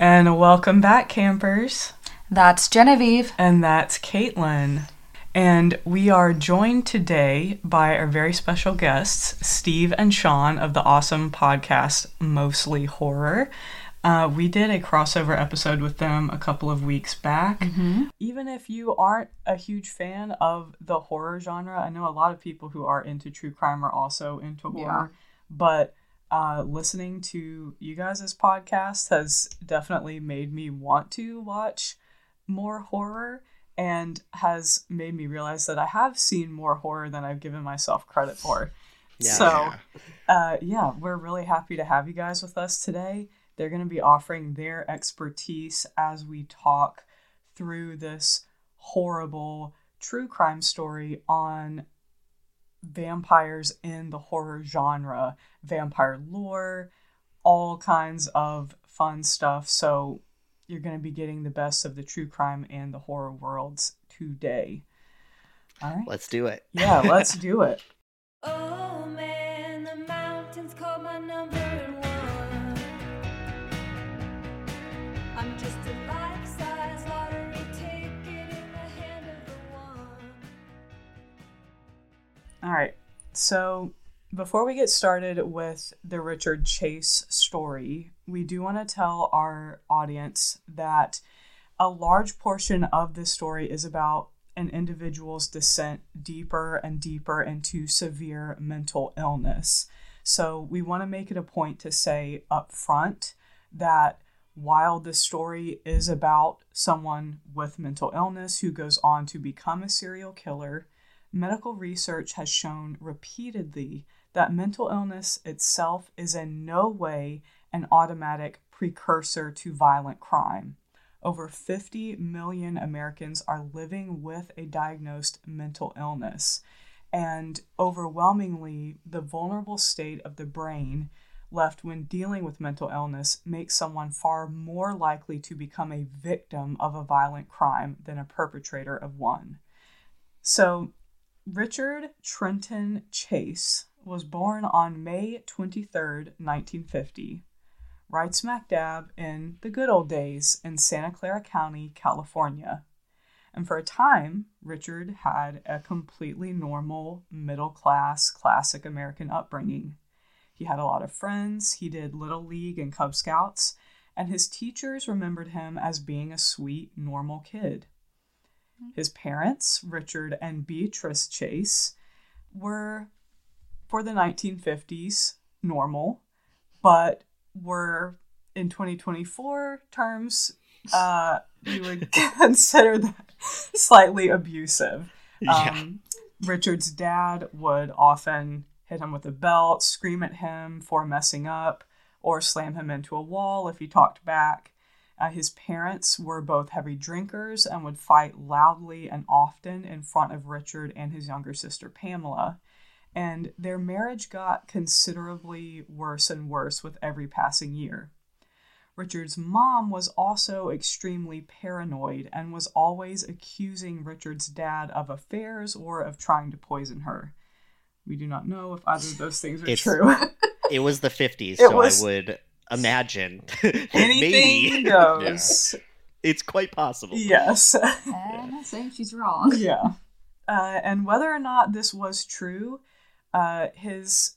And welcome back, campers. That's Genevieve. And that's Caitlin. And we are joined today by our very special guests, Steve and Sean of the awesome podcast Mostly Horror. Uh, we did a crossover episode with them a couple of weeks back. Mm-hmm. Even if you aren't a huge fan of the horror genre, I know a lot of people who are into true crime are also into horror. But uh, listening to you guys' podcast has definitely made me want to watch more horror and has made me realize that I have seen more horror than I've given myself credit for. Yeah, so, yeah. Uh, yeah, we're really happy to have you guys with us today. They're going to be offering their expertise as we talk through this horrible true crime story on vampires in the horror genre, vampire lore, all kinds of fun stuff. So, you're going to be getting the best of the true crime and the horror worlds today. All right. Let's do it. Yeah, let's do it. Oh man, All right. So, before we get started with the Richard Chase story, we do want to tell our audience that a large portion of this story is about an individual's descent deeper and deeper into severe mental illness. So, we want to make it a point to say up front that while the story is about someone with mental illness who goes on to become a serial killer, medical research has shown repeatedly that mental illness itself is in no way an automatic precursor to violent crime. Over 50 million Americans are living with a diagnosed mental illness, and overwhelmingly, the vulnerable state of the brain left when dealing with mental illness makes someone far more likely to become a victim of a violent crime than a perpetrator of one. So, Richard Trenton Chase was born on May 23rd, 1950, right smack dab in the good old days in Santa Clara County, California. And for a time, Richard had a completely normal, middle class, classic American upbringing. He had a lot of friends, he did Little League and Cub Scouts, and his teachers remembered him as being a sweet, normal kid. His parents, Richard and Beatrice Chase, were, for the 1950s, normal, but were in 2024 terms, uh, you would consider that slightly abusive. Yeah. Um, Richard's dad would often hit him with a belt, scream at him for messing up, or slam him into a wall if he talked back. Uh, his parents were both heavy drinkers and would fight loudly and often in front of Richard and his younger sister Pamela. And their marriage got considerably worse and worse with every passing year. Richard's mom was also extremely paranoid and was always accusing Richard's dad of affairs or of trying to poison her. We do not know if either of those things are It's- true. It was the 50s, It so was- I would imagine. Anything maybe. goes. It's quite possible. Yes. And I say she's wrong. yeah. Uh, and whether or not this was true, uh, his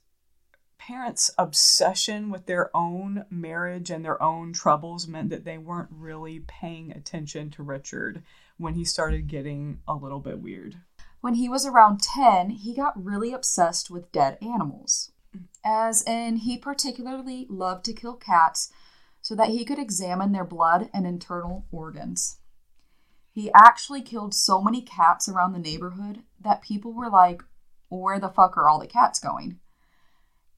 parents' obsession with their own marriage and their own troubles meant that they weren't really paying attention to Richard when he started getting a little bit weird. When he was around 10, he got really obsessed with dead animals. As in, he particularly loved to kill cats so that he could examine their blood and internal organs. He actually killed so many cats around the neighborhood that people were like, Where the fuck are all the cats going?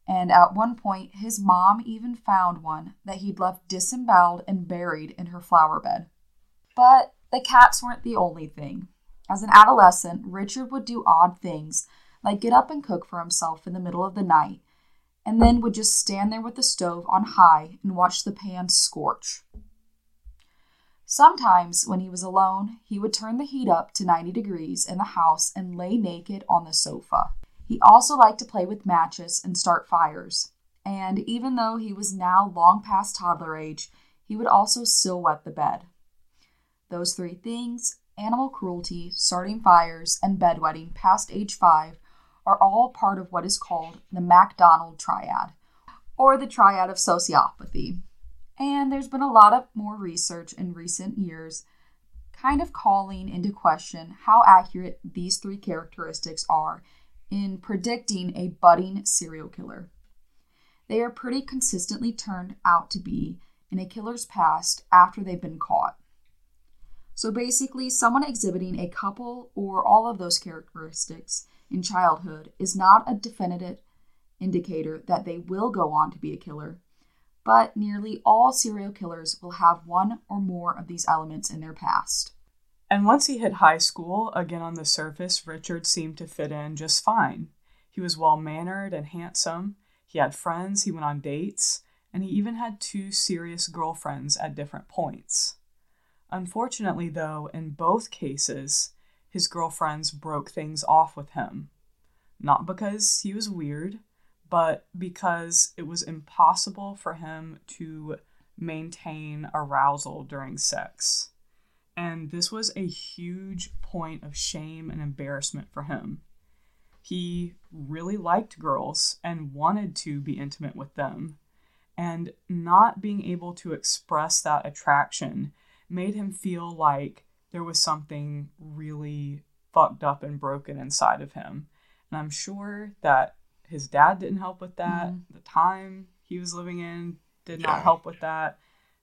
And at one point, his mom even found one that he'd left disemboweled and buried in her flower bed. But the cats weren't the only thing. As an adolescent, Richard would do odd things, like get up and cook for himself in the middle of the night, and then would just stand there with the stove on high and watch the pan scorch. Sometimes, when he was alone, he would turn the heat up to 90 degrees in the house and lay naked on the sofa. He also liked to play with matches and start fires. And even though he was now long past toddler age, he would also still wet the bed. Those three things animal cruelty, starting fires, and bedwetting past age five are all part of what is called the MacDonald triad, or the triad of sociopathy. And there's been a lot of more research in recent years kind of calling into question how accurate these three characteristics are in predicting a budding serial killer. They are pretty consistently turned out to be in a killer's past after they've been caught. So basically, someone exhibiting a couple or all of those characteristics in childhood is not a definitive indicator that they will go on to be a killer, but nearly all serial killers will have one or more of these elements in their past. And once he hit high school, again on the surface, Richard seemed to fit in just fine. He was well mannered and handsome. He had friends, he went on dates, and he even had two serious girlfriends at different points. Unfortunately, though, in both cases, his girlfriends broke things off with him. Not because he was weird, but because it was impossible for him to maintain arousal during sex. And this was a huge point of shame and embarrassment for him. He really liked girls and wanted to be intimate with them, and not being able to express that attraction made him feel like there was something really fucked up and broken inside of him. And I'm sure that his dad didn't help with that. Mhm. The time he was living in did not help with that.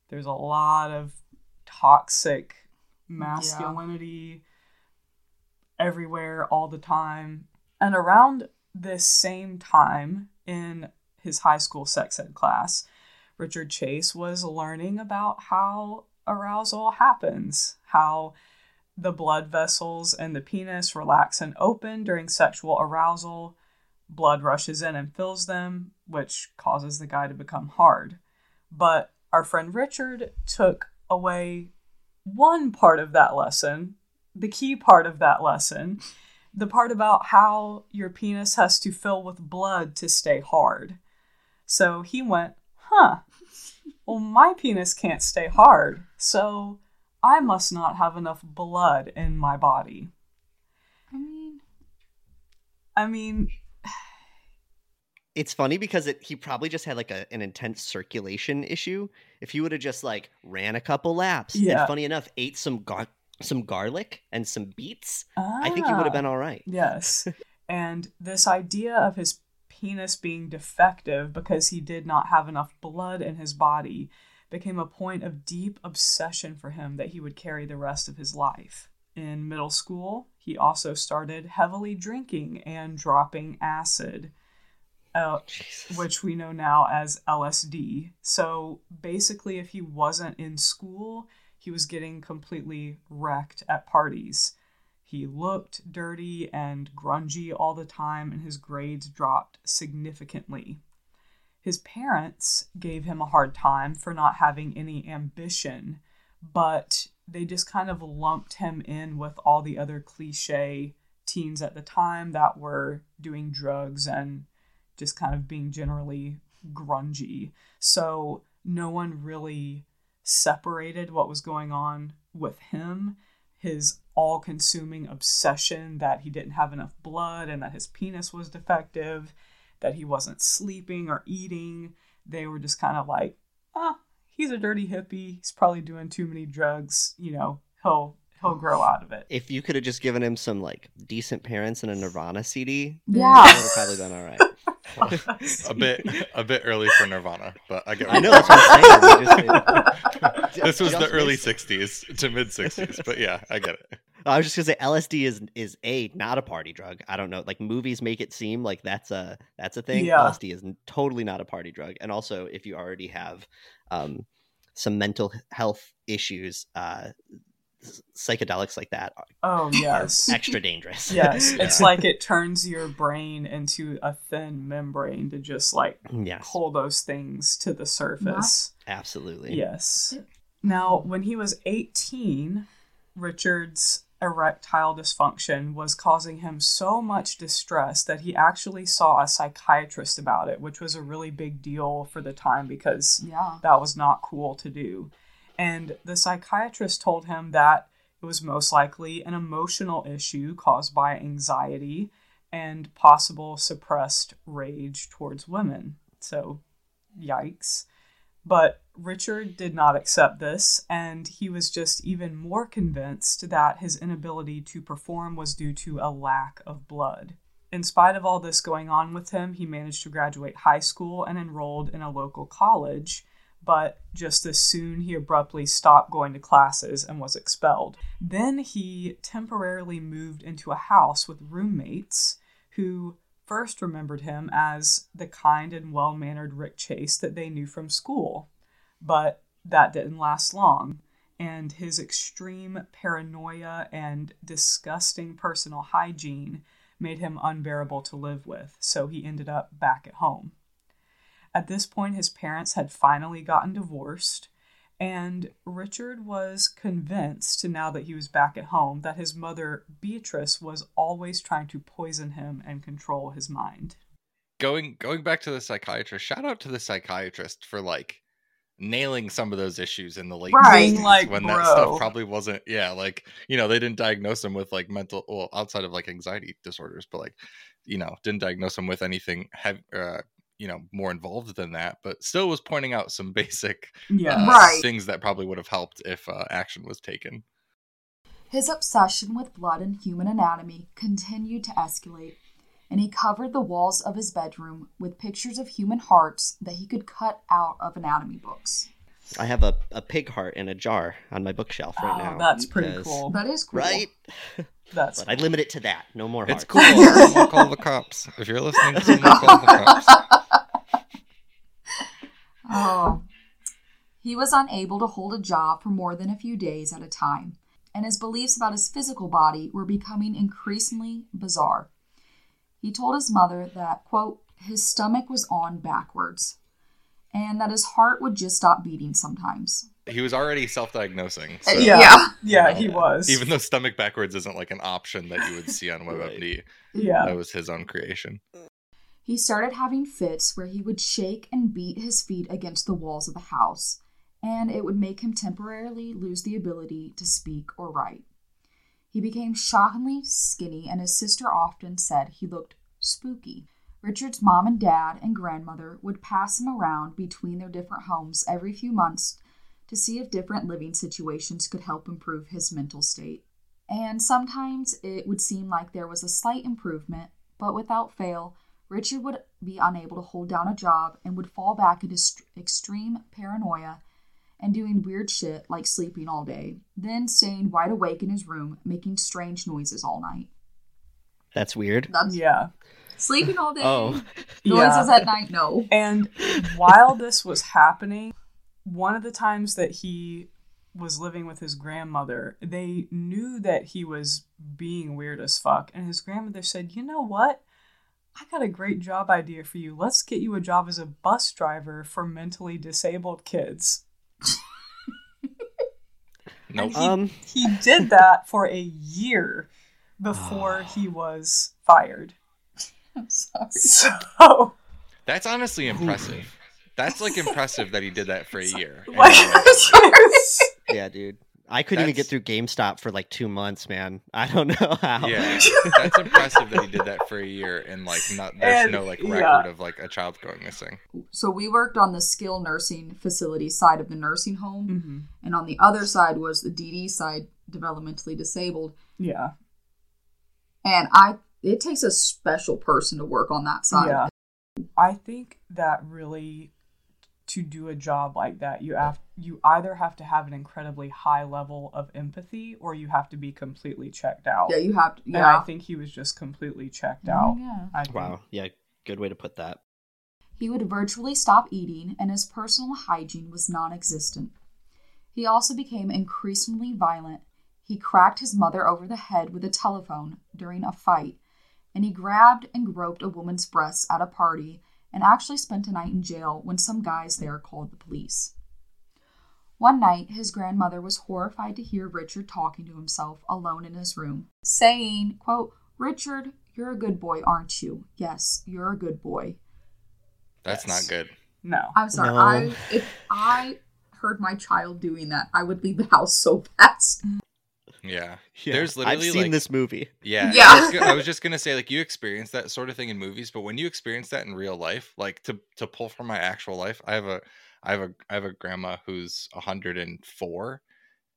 There's a lot of toxic masculinity everywhere all the time. And around this same time in his high school sex ed class, Richard Chase was learning about how arousal happens, how the blood vessels in the penis relax and open during sexual arousal. Blood rushes in and fills them, which causes the guy to become hard. But our friend Richard took away one part of that lesson, the key part of that lesson, the part about how your penis has to fill with blood to stay hard. So he went, huh, well, my penis can't stay hard, so I must not have enough blood in my body. I mean, I mean, It's funny because it, he probably just had like a, an intense circulation issue. If he would have just like ran a couple laps, Yeah. and funny enough, ate some gar- some garlic and some beets, I think he would ah. have been all right. Yes. and this idea of his penis being defective because he did not have enough blood in his body became a point of deep obsession for him that he would carry the rest of his life. In middle school, he also started heavily drinking and dropping acid, uh, which we know now as LSD. So basically, if he wasn't in school, he was getting completely wrecked at parties. He looked dirty and grungy all the time, and his grades dropped significantly. His parents gave him a hard time for not having any ambition, but they just kind of lumped him in with all the other cliche teens at the time that were doing drugs and just kind of being generally grungy. So no one really separated what was going on with him, his all consuming obsession that he didn't have enough blood and that his penis was defective, that he wasn't sleeping or eating. They were just kind of like, ah, he's a dirty hippie. He's probably doing too many drugs. You know, he'll he'll grow out of it. If you could have just given him some like decent parents and a Nirvana CD, Yeah. would have probably been all right. a bit a bit early for Nirvana, but I get. I know that's what I'm saying. We just- This was the early '60s to mid '60s, but yeah, I get it. I was just gonna say LSD is is a not a party drug. I don't know. Like movies make it seem like that's a that's a thing. Yeah. LSD is totally not a party drug. And also, if you already have um, some mental health issues, uh, psychedelics like that are Oh yes. extra dangerous. Yes, Yeah. it's like it turns your brain into a thin membrane to just like yes, pull those things to the surface. absolutely. Yes. Now, when he was 18, Richard's erectile dysfunction was causing him so much distress that he actually saw a psychiatrist about it, which was a really big deal for the time because Yeah. that was not cool to do. And the psychiatrist told him that it was most likely an emotional issue caused by anxiety and possible suppressed rage towards women. So, yikes. But Richard did not accept this, and he was just even more convinced that his inability to perform was due to a lack of blood. In spite of all this going on with him, he managed to graduate high school and enrolled in a local college, but just as soon he abruptly stopped going to classes and was expelled. Then he temporarily moved into a house with roommates who first remembered him as the kind and well mannered Rick Chase that they knew from school. But that didn't last long, and his extreme paranoia and disgusting personal hygiene made him unbearable to live with, so he ended up back at home. At this point, his parents had finally gotten divorced, and Richard was convinced, now that he was back at home, that his mother, Beatrice, was always trying to poison him and control his mind. Going going back to the psychiatrist. Shout out to the psychiatrist for like nailing some of those issues in the late Right. 60s like, when that stuff probably wasn't yeah like you know they didn't diagnose him with like mental well outside of like anxiety disorders but like you know didn't diagnose him with anything heavy uh, you know more involved than that but still was pointing out some basic Yeah. uh, Right. things that probably would have helped if uh, action was taken His obsession with blood and human anatomy continued to escalate, and he covered the walls of his bedroom with pictures of human hearts that he could cut out of anatomy books. I have a, a pig heart in a jar on my bookshelf right Oh, now. that's pretty cool. That is cool. Right? That's But I limit it to that. No more it's hearts. cool someone call the cops if you're listening someone call the cops Oh. He was unable to hold a job for more than a few days at a time, and his beliefs about his physical body were becoming increasingly bizarre. He told his mother that, quote, his stomach was on backwards, and that his heart would just stop beating sometimes. he was already self-diagnosing so Uh, yeah. Yeah. Yeah, he was. even though stomach backwards isn't like an option that you would see on WebMD, yeah. that was his own creation. He started having fits where he would shake and beat his feet against the walls of the house, and it would make him temporarily lose the ability to speak or write. He became shockingly skinny, and his sister often said he looked spooky. Richard's mom and dad and grandmother would pass him around between their different homes every few months to see if different living situations could help improve his mental state. And sometimes it would seem like there was a slight improvement, but without fail, Richard would be unable to hold down a job and would fall back into st- extreme paranoia and doing weird shit like sleeping all day, then staying wide awake in his room, making strange noises all night. That's weird. That's Yeah. sleeping all day. Oh, Noises Yeah. at night, no. And while this was happening, one of the times that he was living with his grandmother, they knew that he was being weird as fuck. And his grandmother said, You know what? I got a great job idea for you. Let's get you a job as a bus driver for mentally disabled kids. Nope. He, Um. he did that for a year before he was fired. I'm sorry. So, That's honestly impressive. That's like impressive that he did that for a year. And like, then, yeah, dude. I couldn't even get through GameStop for like two months, man. I don't know how. yeah, that's impressive that he did that for a year and like not there's And, no like yeah. record of like a child going missing. So we worked on the skilled nursing facility side of the nursing home, Mhm. and on the other side was the DD side, developmentally disabled. Yeah. And I, it takes a special person to work on that side. Yeah. I think that really to do a job like that, you have you either have to have an incredibly high level of empathy or you have to be completely checked out. Yeah, you have to. And Yeah. I think he was just completely checked out. Yeah. Wow. Yeah. Good way to put that. He would virtually stop eating, and his personal hygiene was non existent. He also became increasingly violent. He cracked his mother over the head with a telephone during a fight, and he grabbed and groped a woman's breasts at a party and actually spent a night in jail when some guys there called the police. One night, his grandmother was horrified to hear Richard talking to himself alone in his room, saying, quote, Richard, you're a good boy, aren't you? Yes, you're a good boy. That's Yes. not good. No. I'm sorry. No. I if I heard my child doing that, I would leave the house so fast. Mm. Yeah. Yeah. There's I've literally seen like, this movie. Yeah. Yeah. I was, I was just gonna say, like, you experience that sort of thing in movies, but when you experience that in real life, like to to pull from my actual life, I have a I have a I have a grandma who's 104,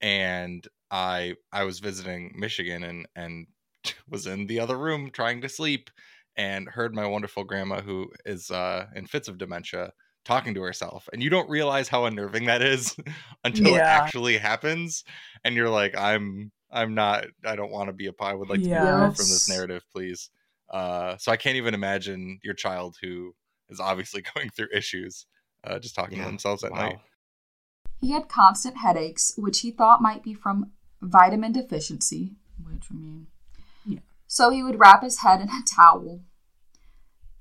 and I I was visiting Michigan and and was in the other room trying to sleep and heard my wonderful grandma who is uh in fits of dementia talking to herself and you don't realize how unnerving that is until it actually happens and you're like i'm i'm not i don't want to be a pie i would like to be removed from this narrative please uh so i can't even imagine your child who is obviously going through issues uh just talking Yeah. to themselves at Wow. night He had constant headaches, which he thought might be from vitamin deficiency, which I mean. Yeah. So he would wrap his head in a towel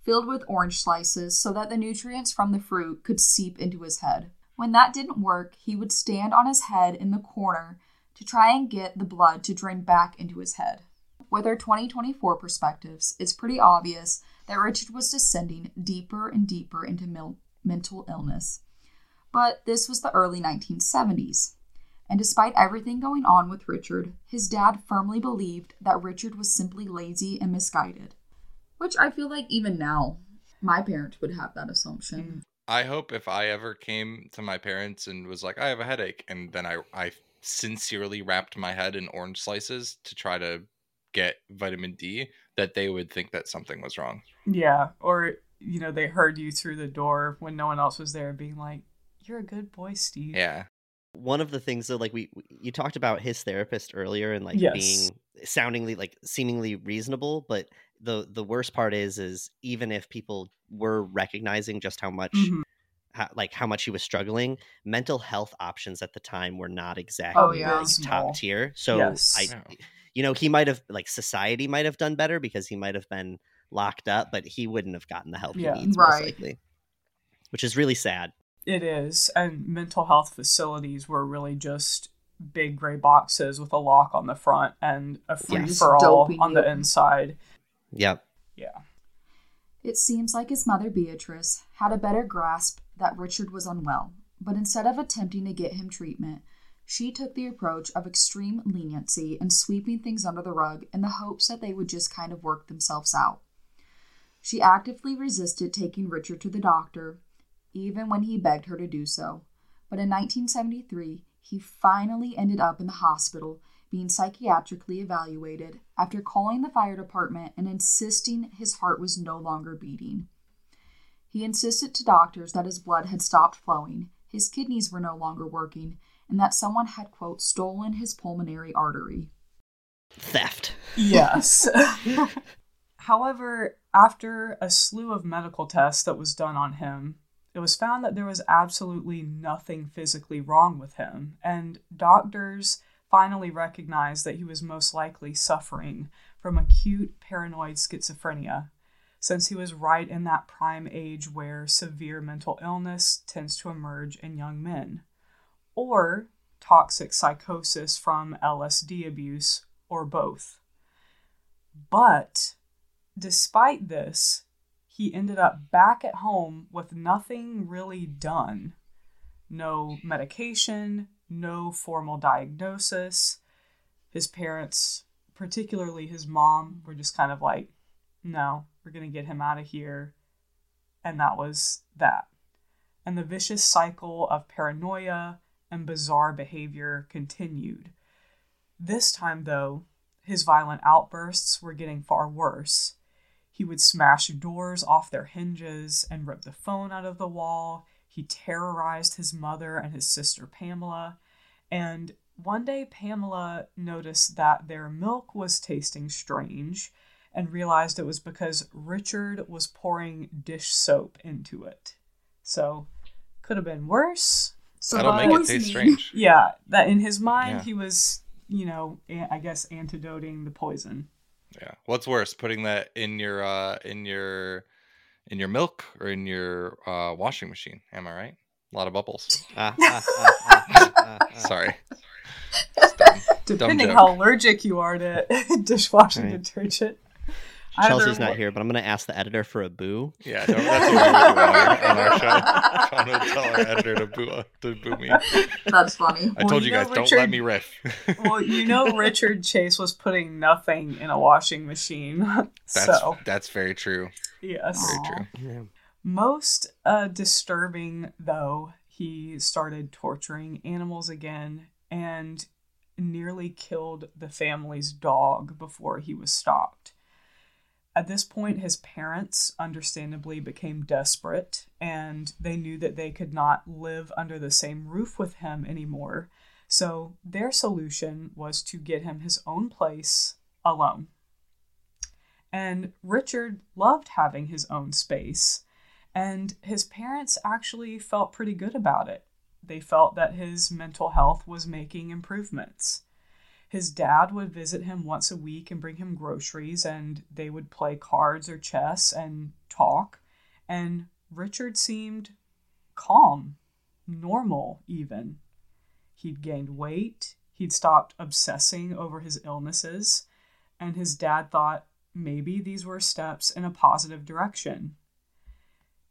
filled with orange slices so that the nutrients from the fruit could seep into his head. When that didn't work, he would stand on his head in the corner to try and get the blood to drain back into his head. With our 2024 perspectives, it's pretty obvious that Richard was descending deeper and deeper into mil- mental illness. But this was the early 1970s. And despite everything going on with Richard, his dad firmly believed that Richard was simply lazy and misguided. Which I feel like even now, my parents would have that assumption. Mm. I hope if I ever came to my parents and was like, I have a headache, and then I, I sincerely wrapped my head in orange slices to try to get vitamin D, that they would think that something was wrong. Yeah. Or, you know, they heard you through the door when no one else was there being like, You're a good boy, Steve. Yeah. One of the things that like we you talked about his therapist earlier and like Yes. being soundingly like seemingly reasonable, but the the worst part is is even if people were recognizing just how much Mhm. how, like how much he was struggling, mental health options at the time were not exactly Oh, yeah. Abysmal. top tier. So Yes. I Yeah. you know, he might have like society might have done better because he might have been locked up, but he wouldn't have gotten the help Yeah. he needs most Right. likely. Which is really sad. It is. And mental health facilities were really just big gray boxes with a lock on the front and a free Yes. for all on the inside. Yep. Yeah. It seems like his mother Beatrice had a better grasp that Richard was unwell, but instead of attempting to get him treatment, she took the approach of extreme leniency and sweeping things under the rug in the hopes that they would just kind of work themselves out. She actively resisted taking Richard to the doctor, even when he begged her to do so. But in 1973, he finally ended up in the hospital being psychiatrically evaluated after calling the fire department and insisting his heart was no longer beating. He insisted to doctors that his blood had stopped flowing, his kidneys were no longer working, and that someone had, quote, stolen his pulmonary artery. Theft. Yes. However, after a slew of medical tests that was done on him, it was found that there was absolutely nothing physically wrong with him, and doctors finally recognized that he was most likely suffering from acute paranoid schizophrenia, since he was right in that prime age where severe mental illness tends to emerge in young men, or toxic psychosis from LSD abuse, or both. But despite this, he ended up back at home with nothing really done. No medication, no formal diagnosis. His parents, particularly his mom, were just kind of like, no, we're going to get him out of here. And that was that. And the vicious cycle of paranoia and bizarre behavior continued. This time, though, his violent outbursts were getting far worse. He would smash doors off their hinges and rip the phone out of the wall. He terrorized his mother and his sister Pamela. And one day, Pamela noticed that their milk was tasting strange and realized it was because Richard was pouring dish soap into it. So, could have been worse. So That'll make it taste strange. Yeah, that in his mind, Yeah. he was, you know, I guess antidoting the poison. Yeah. What's worse, putting that in your uh in your in your milk or in your uh washing machine? Am I right? A lot of bubbles. Uh, uh, Sorry. Depending how allergic you are to dishwashing Right. detergent. Chelsea's not here, but I'm going to ask the editor for a boo. Yeah, don't, that's what we would do on our, on our show. I'm to tell our editor to boo, to boo me. That's funny. Well, told you you know, guys, don't Richard- let me riff. Well, you know, Richard Chase was putting nothing in a washing machine. That's, so, that's very true. yes. Very true. Yeah. Most uh, disturbing, though, he started torturing animals again and nearly killed the family's dog before he was stopped. At this point, his parents understandably became desperate and they knew that they could not live under the same roof with him anymore. So, their solution was to get him his own place alone. And Richard loved having his own space. And his parents actually felt pretty good about it. They felt that his mental health was making improvements. His dad would visit him once a week and bring him groceries, and they would play cards or chess and talk. And Richard seemed calm, normal, even. He'd gained weight, he'd stopped obsessing over his illnesses, and his dad thought maybe these were steps in a positive direction.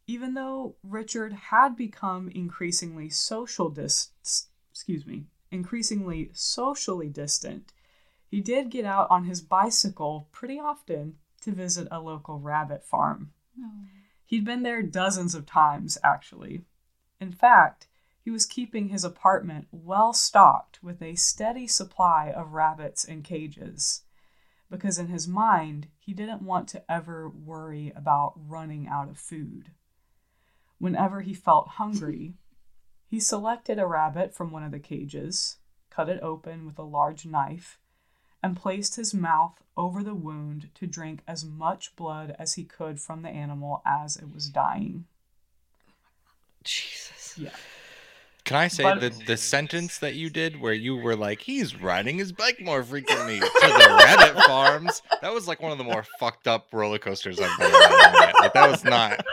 Even though Richard had become increasingly social dis- excuse me, increasingly socially distant, he did get out on his bicycle pretty often to visit a local rabbit farm. Oh. He'd been there dozens of times, actually. In fact, he was keeping his apartment well stocked with a steady supply of rabbits in cages, because in his mind, he didn't want to ever worry about running out of food. Whenever he felt hungry, he selected a rabbit from one of the cages, cut it open with a large knife, and placed his mouth over the wound to drink as much blood as he could from the animal as it was dying. Jesus. Yeah. Can I say But- the the sentence that you did where you were like, he's riding his bike more frequently to the rabbit farms? That was like one of the more fucked up roller coasters I've been on. Like that was not.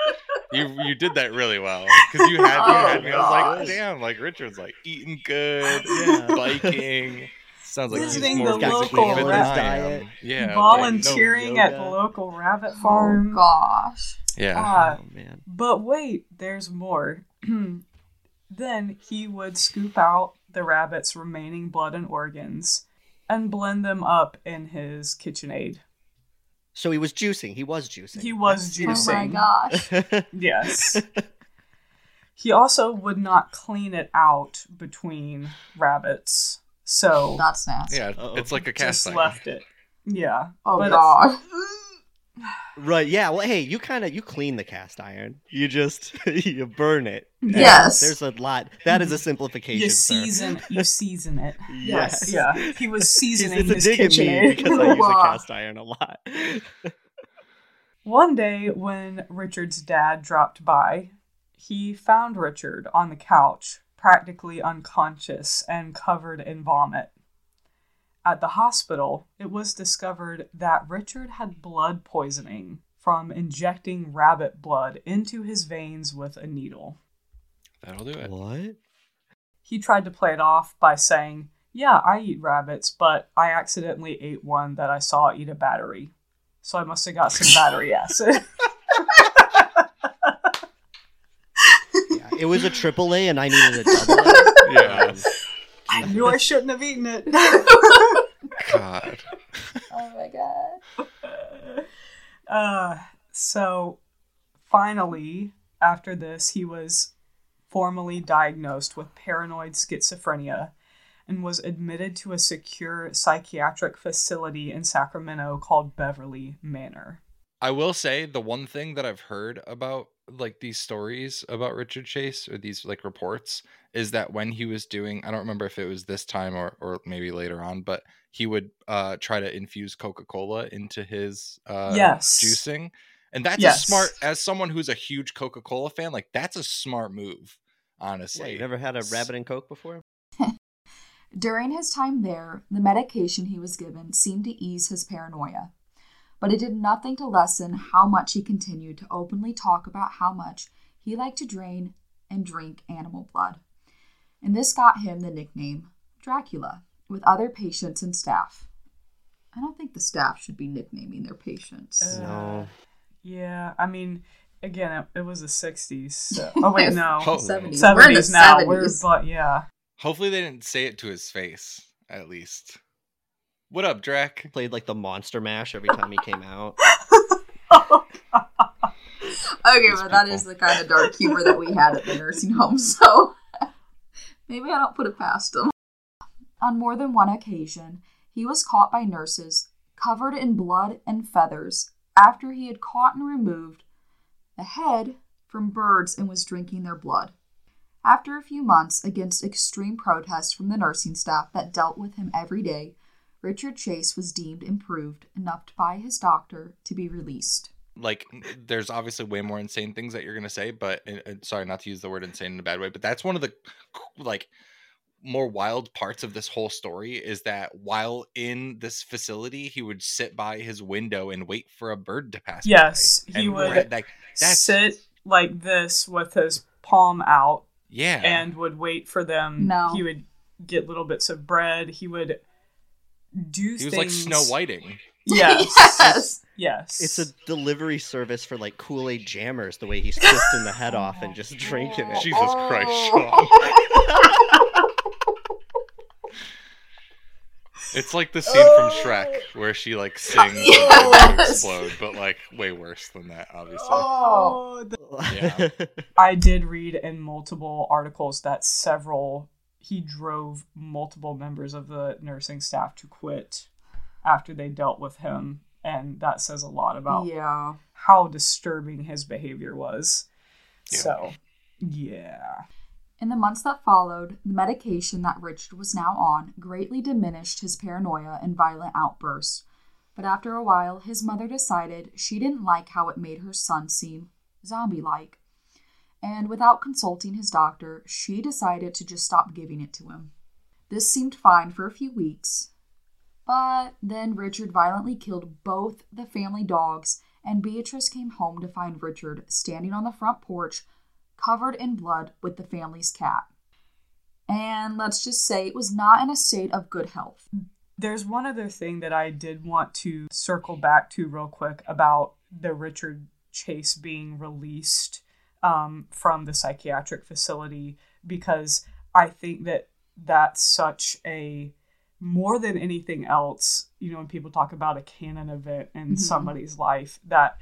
You you did that really well because you had you had me. I was like, Oh, damn, like Richard's like eating good, Yeah. biking. Sounds like Visiting he's more the physically local fit than rat- I am. diet. Yeah, like, Volunteering no at the local rabbit Oh farm. gosh. yeah. Ah, Oh, man. But wait, there's more. then he would scoop out the rabbit's remaining blood and organs and blend them up in his KitchenAid. So he was juicing. He was juicing. He was juicing. Oh my juicing. gosh. Yes. he also would not clean it out between rabbits. So That's nasty. Yeah, Uh-oh. it's like a cast just iron. left it. Yeah. Oh But- god. right. Yeah. Well, hey, you kind of you clean the cast iron. You just you burn it. Yes. There's a lot. That is a simplification. You sir. season you season it. Yes. Yeah. He was seasoning it's a his dig at me because I use a cast iron a lot. One day, when Richard's dad dropped by, he found Richard on the couch, practically unconscious and covered in vomit. At the hospital, it was discovered that Richard had blood poisoning from injecting rabbit blood into his veins with a needle. That'll do it. what? He tried to play it off by saying, Yeah, I eat rabbits, but I accidentally ate one that I saw eat a battery. So I must have got some battery acid. Yeah, it was a triple A, and I needed a double A. Yeah. I knew I shouldn't have eaten it. God. Oh my god. uh, so finally, after this, he was formally diagnosed with paranoid schizophrenia and was admitted to a secure psychiatric facility in Sacramento called Beverly Manor. I will say the one thing that I've heard about like these stories about Richard Chase or these like reports is that when he was doing I don't remember if it was this time or or maybe later on, but he would uh try to infuse Coca-Cola into his uh Yes. juicing. And that's Yes. a smart as someone who's a huge Coca-Cola fan, like that's a smart move, what, honestly. you never had a rabbit and coke before? During his time there, the medication he was given seemed to ease his paranoia, but it did nothing to lessen how much he continued to openly talk about how much he liked to drain and drink animal blood. and this got him the nickname Dracula with other patients and staff. I don't think the staff should be nicknaming their patients. Uh, No. Yeah, I mean, again, it, it was the '60s. So. Oh wait, no, Oh. 70s. We're in the '70s now. We're but yeah. Hopefully they didn't say it to his face, at least. What up, Drac? Played like the monster mash every time he came out. Okay, These but that people. is the kind of dark humor that we had at the nursing home, so maybe I don't put it past him. On more than one occasion, he was caught by nurses covered in blood and feathers after he had caught and removed the head from birds and was drinking their blood. After a few months, against extreme protests from the nursing staff that dealt with him every day, Richard Chase was deemed improved enough by his doctor to be released. Like, there's obviously way more insane things that you're gonna say, but and- and sorry not to use the word insane in a bad way, but that's one of the like more wild parts of this whole story is that while in this facility, he would sit by his window and wait for a bird to pass. by. Yes, he would we're- like that's sit like this with his palm out yeah, and would wait for them. No. He would get little bits of bread. He would do he was things. like Snow Whiting. Yes. yes. Yes. It's a delivery service for like Kool Aid jammers. The way he's twisting the head off and just drinking it. Jesus Christ, Oh. It's like the scene from oh. Shrek where she like sings and Yes. to explode, but like way worse than that, obviously. Oh. Yeah. I did read in multiple articles that several he drove multiple members of the nursing staff to quit after they dealt with him, and that says a lot about Yeah. how disturbing his behavior was. Yeah. So, yeah. In the months that followed, the medication that Richard was now on greatly diminished his paranoia and violent outbursts. But after a while, his mother decided she didn't like how it made her son seem zombie like. And without consulting his doctor, she decided to just stop giving it to him. This seemed fine for a few weeks, but then Richard violently killed both the family dogs, and Beatrice came home to find Richard standing on the front porch covered in blood with the family's cat. And let's just say it was not in a state of good health. There's one other thing that I did want to circle back to real quick about the Richard Chase being released um, from the psychiatric facility because I think that that's such a more than anything else, you know, when people talk about a canon event in Mhm. somebody's life, that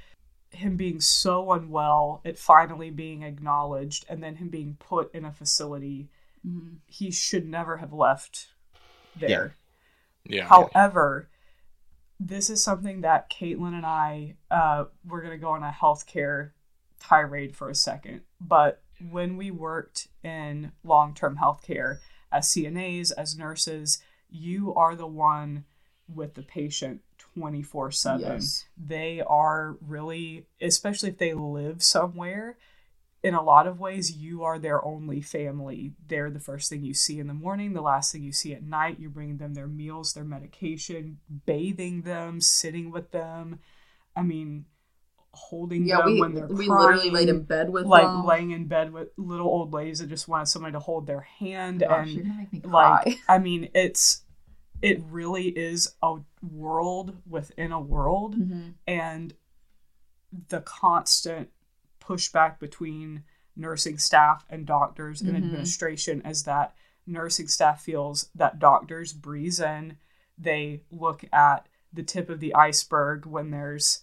him being so unwell, it finally being acknowledged, and then him being put in a facility, Mhm. he should never have left there. Yeah. However, this is something that Caitlin and I, uh, we're going to go on a healthcare tirade for a second. But when we worked in long term healthcare as CNAs, as nurses, you are the one with the patient 24 7. They are really, especially if they live somewhere, in a lot of ways, you are their only family. They're the first thing you see in the morning, the last thing you see at night. You're bringing them their meals, their medication, bathing them, sitting with them. I mean, holding Yeah, them we, when they're we crying, literally laid in bed with like them. laying in bed with little old ladies that just wanted somebody to hold their hand Gosh, and you're gonna make me like i mean it's it really is a world within a world Mhm. and the constant pushback between nursing staff and doctors and Mhm. administration is that nursing staff feels that doctors breeze in they look at the tip of the iceberg when there's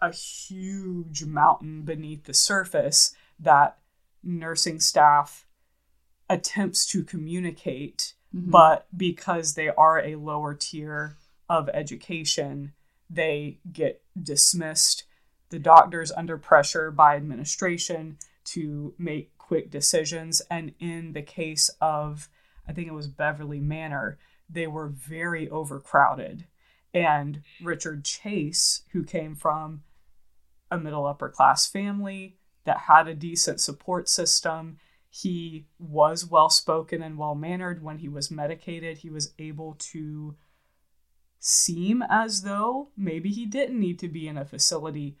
a huge mountain beneath the surface that nursing staff attempts to communicate Mhm. but because they are a lower tier of education, they get dismissed. The doctor's under pressure by administration to make quick decisions. And in the case of, I think it was Beverly Manor, they were very overcrowded. And Richard Chase, who came from a middle upper class family that had a decent support system, he was well spoken and well mannered when he was medicated. He was able to seem as though maybe he didn't need to be in a facility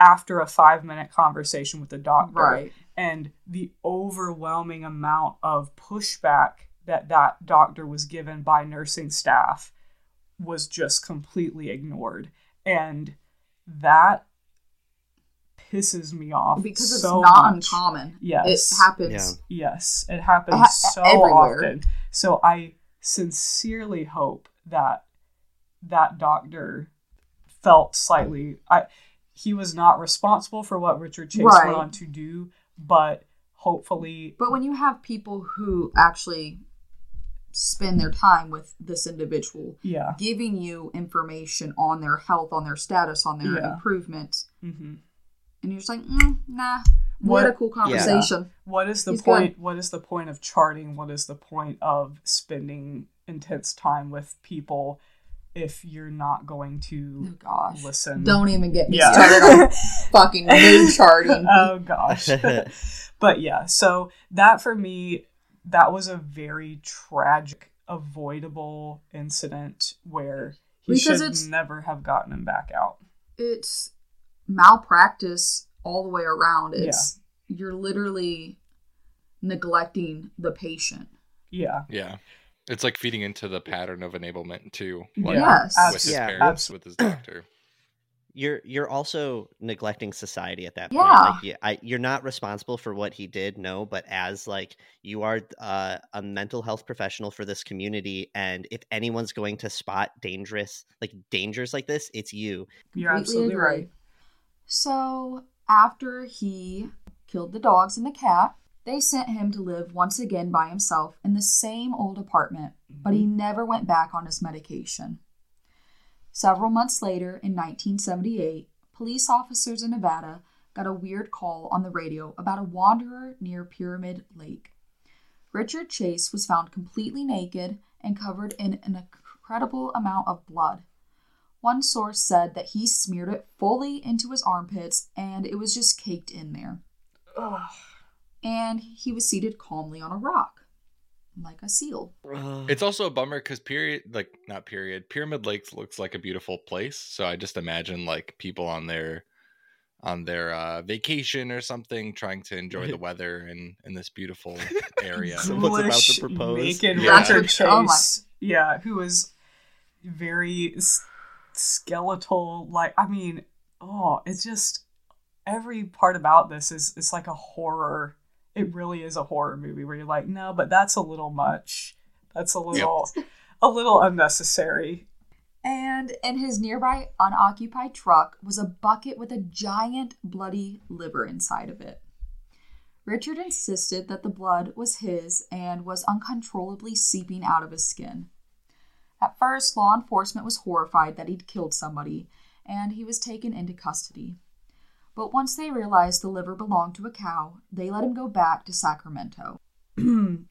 after a five minute conversation with the doctor. Right. and the overwhelming amount of pushback that that doctor was given by nursing staff was just completely ignored and that pisses me off because it's so not much. uncommon. Yes. It happens. Yes, it happens Ha- so everywhere. often. So I sincerely hope that that doctor felt slightly I he was not responsible for what Richard Chase Right. went on to do, but hopefully But when you have people who actually spend their time with this individual, yeah. giving you information on their health, on their status, on their Yeah. improvement, hmm and you're just like, mm, nah, we What- had a cool conversation. What is the He's point what is the point of charting? What is the point of spending intense time with people if you're not going Oh to gosh, listen? don't even get me Yeah. started on fucking mood charting. oh gosh. but yeah, so that for me, that was a very tragic, avoidable incident where he Because should it's- never have gotten him back out. it's malpractice all the way around. It's you're literally neglecting the patient. Yeah. Yeah. It's like feeding into the pattern of enablement too. Like Yes. with his Yeah. parents, with his doctor. you're you're also neglecting society at that Yeah. point. Like, you- I, you're not responsible for what he did, no. But as like you are uh, a mental health professional for this community, and if anyone's going to spot dangerous like dangers like this, it's you. You're absolutely right. So after he killed the dogs and the cat, they sent him to live once again by himself in the same old apartment, but he mm-hmm. never went back on his medication. Several months later, in 1978, police officers in Nevada got a weird call on the radio about a wanderer near Pyramid Lake. Richard Chase was found completely naked and covered in an incredible amount of blood. One source said that he smeared it fully into his armpits and it was just caked in there. Ugh. And he was seated calmly on a rock, like a seal. It's also a bummer because period, like not period, Pyramid Lakes looks like a beautiful place. So I just imagine like people on their on their uh, vacation or something, trying to enjoy the weather in in this beautiful area. Someone's about to Ghoulish, propose. Naked Yeah. Richard Oh. Yeah, who was very s- skeletal. Like, I mean, oh, it's just every part about this is it's like a horror. It really is a horror movie where you're like, no, but that's a little much. That's a little, a little unnecessary. And in his nearby unoccupied truck was a bucket with a giant bloody liver inside of it. Richard insisted that the blood was his and was uncontrollably seeping out of his skin. At first, law enforcement was horrified that he'd killed somebody, and he was taken into custody. But once they realized the liver belonged to a cow, they let him go back to Sacramento.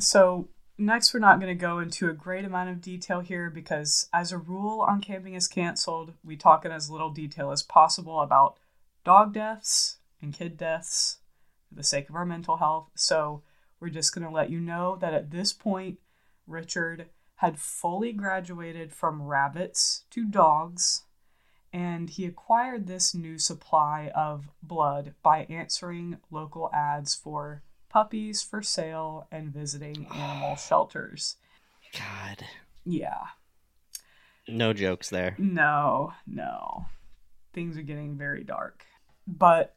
So, next, we're not going to go into a great amount of detail here because, as a rule on Camping is Cancelled, we talk in as little detail as possible about dog deaths and kid deaths for the sake of our mental health. So, we're just going to let you know that at this point, Richard had fully graduated from rabbits to dogs, and he acquired this new supply of blood by answering local ads for puppies for sale and visiting animal shelters. God, Yeah. no jokes there. No, no. Things are getting very dark. But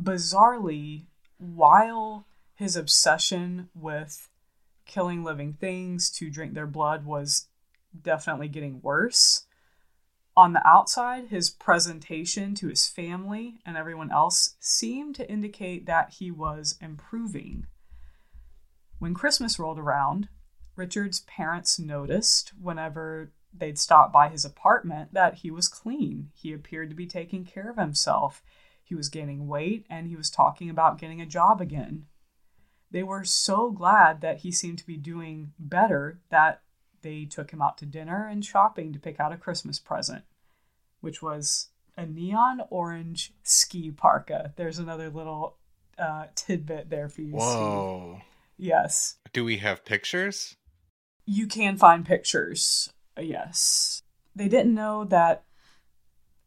bizarrely, while his obsession with killing living things to drink their blood was definitely getting worse, on the outside, his presentation to his family and everyone else seemed to indicate that he was improving. When Christmas rolled around, Richard's parents noticed whenever they'd stop by his apartment that he was clean. He appeared to be taking care of himself. He was gaining weight and he was talking about getting a job again. They were so glad that he seemed to be doing better that they took him out to dinner and shopping to pick out a Christmas present, which was a neon orange ski parka. There's another little uh, tidbit there for you, Steve. Whoa. Yes. Do we have pictures? You can find pictures. Yes. They didn't know that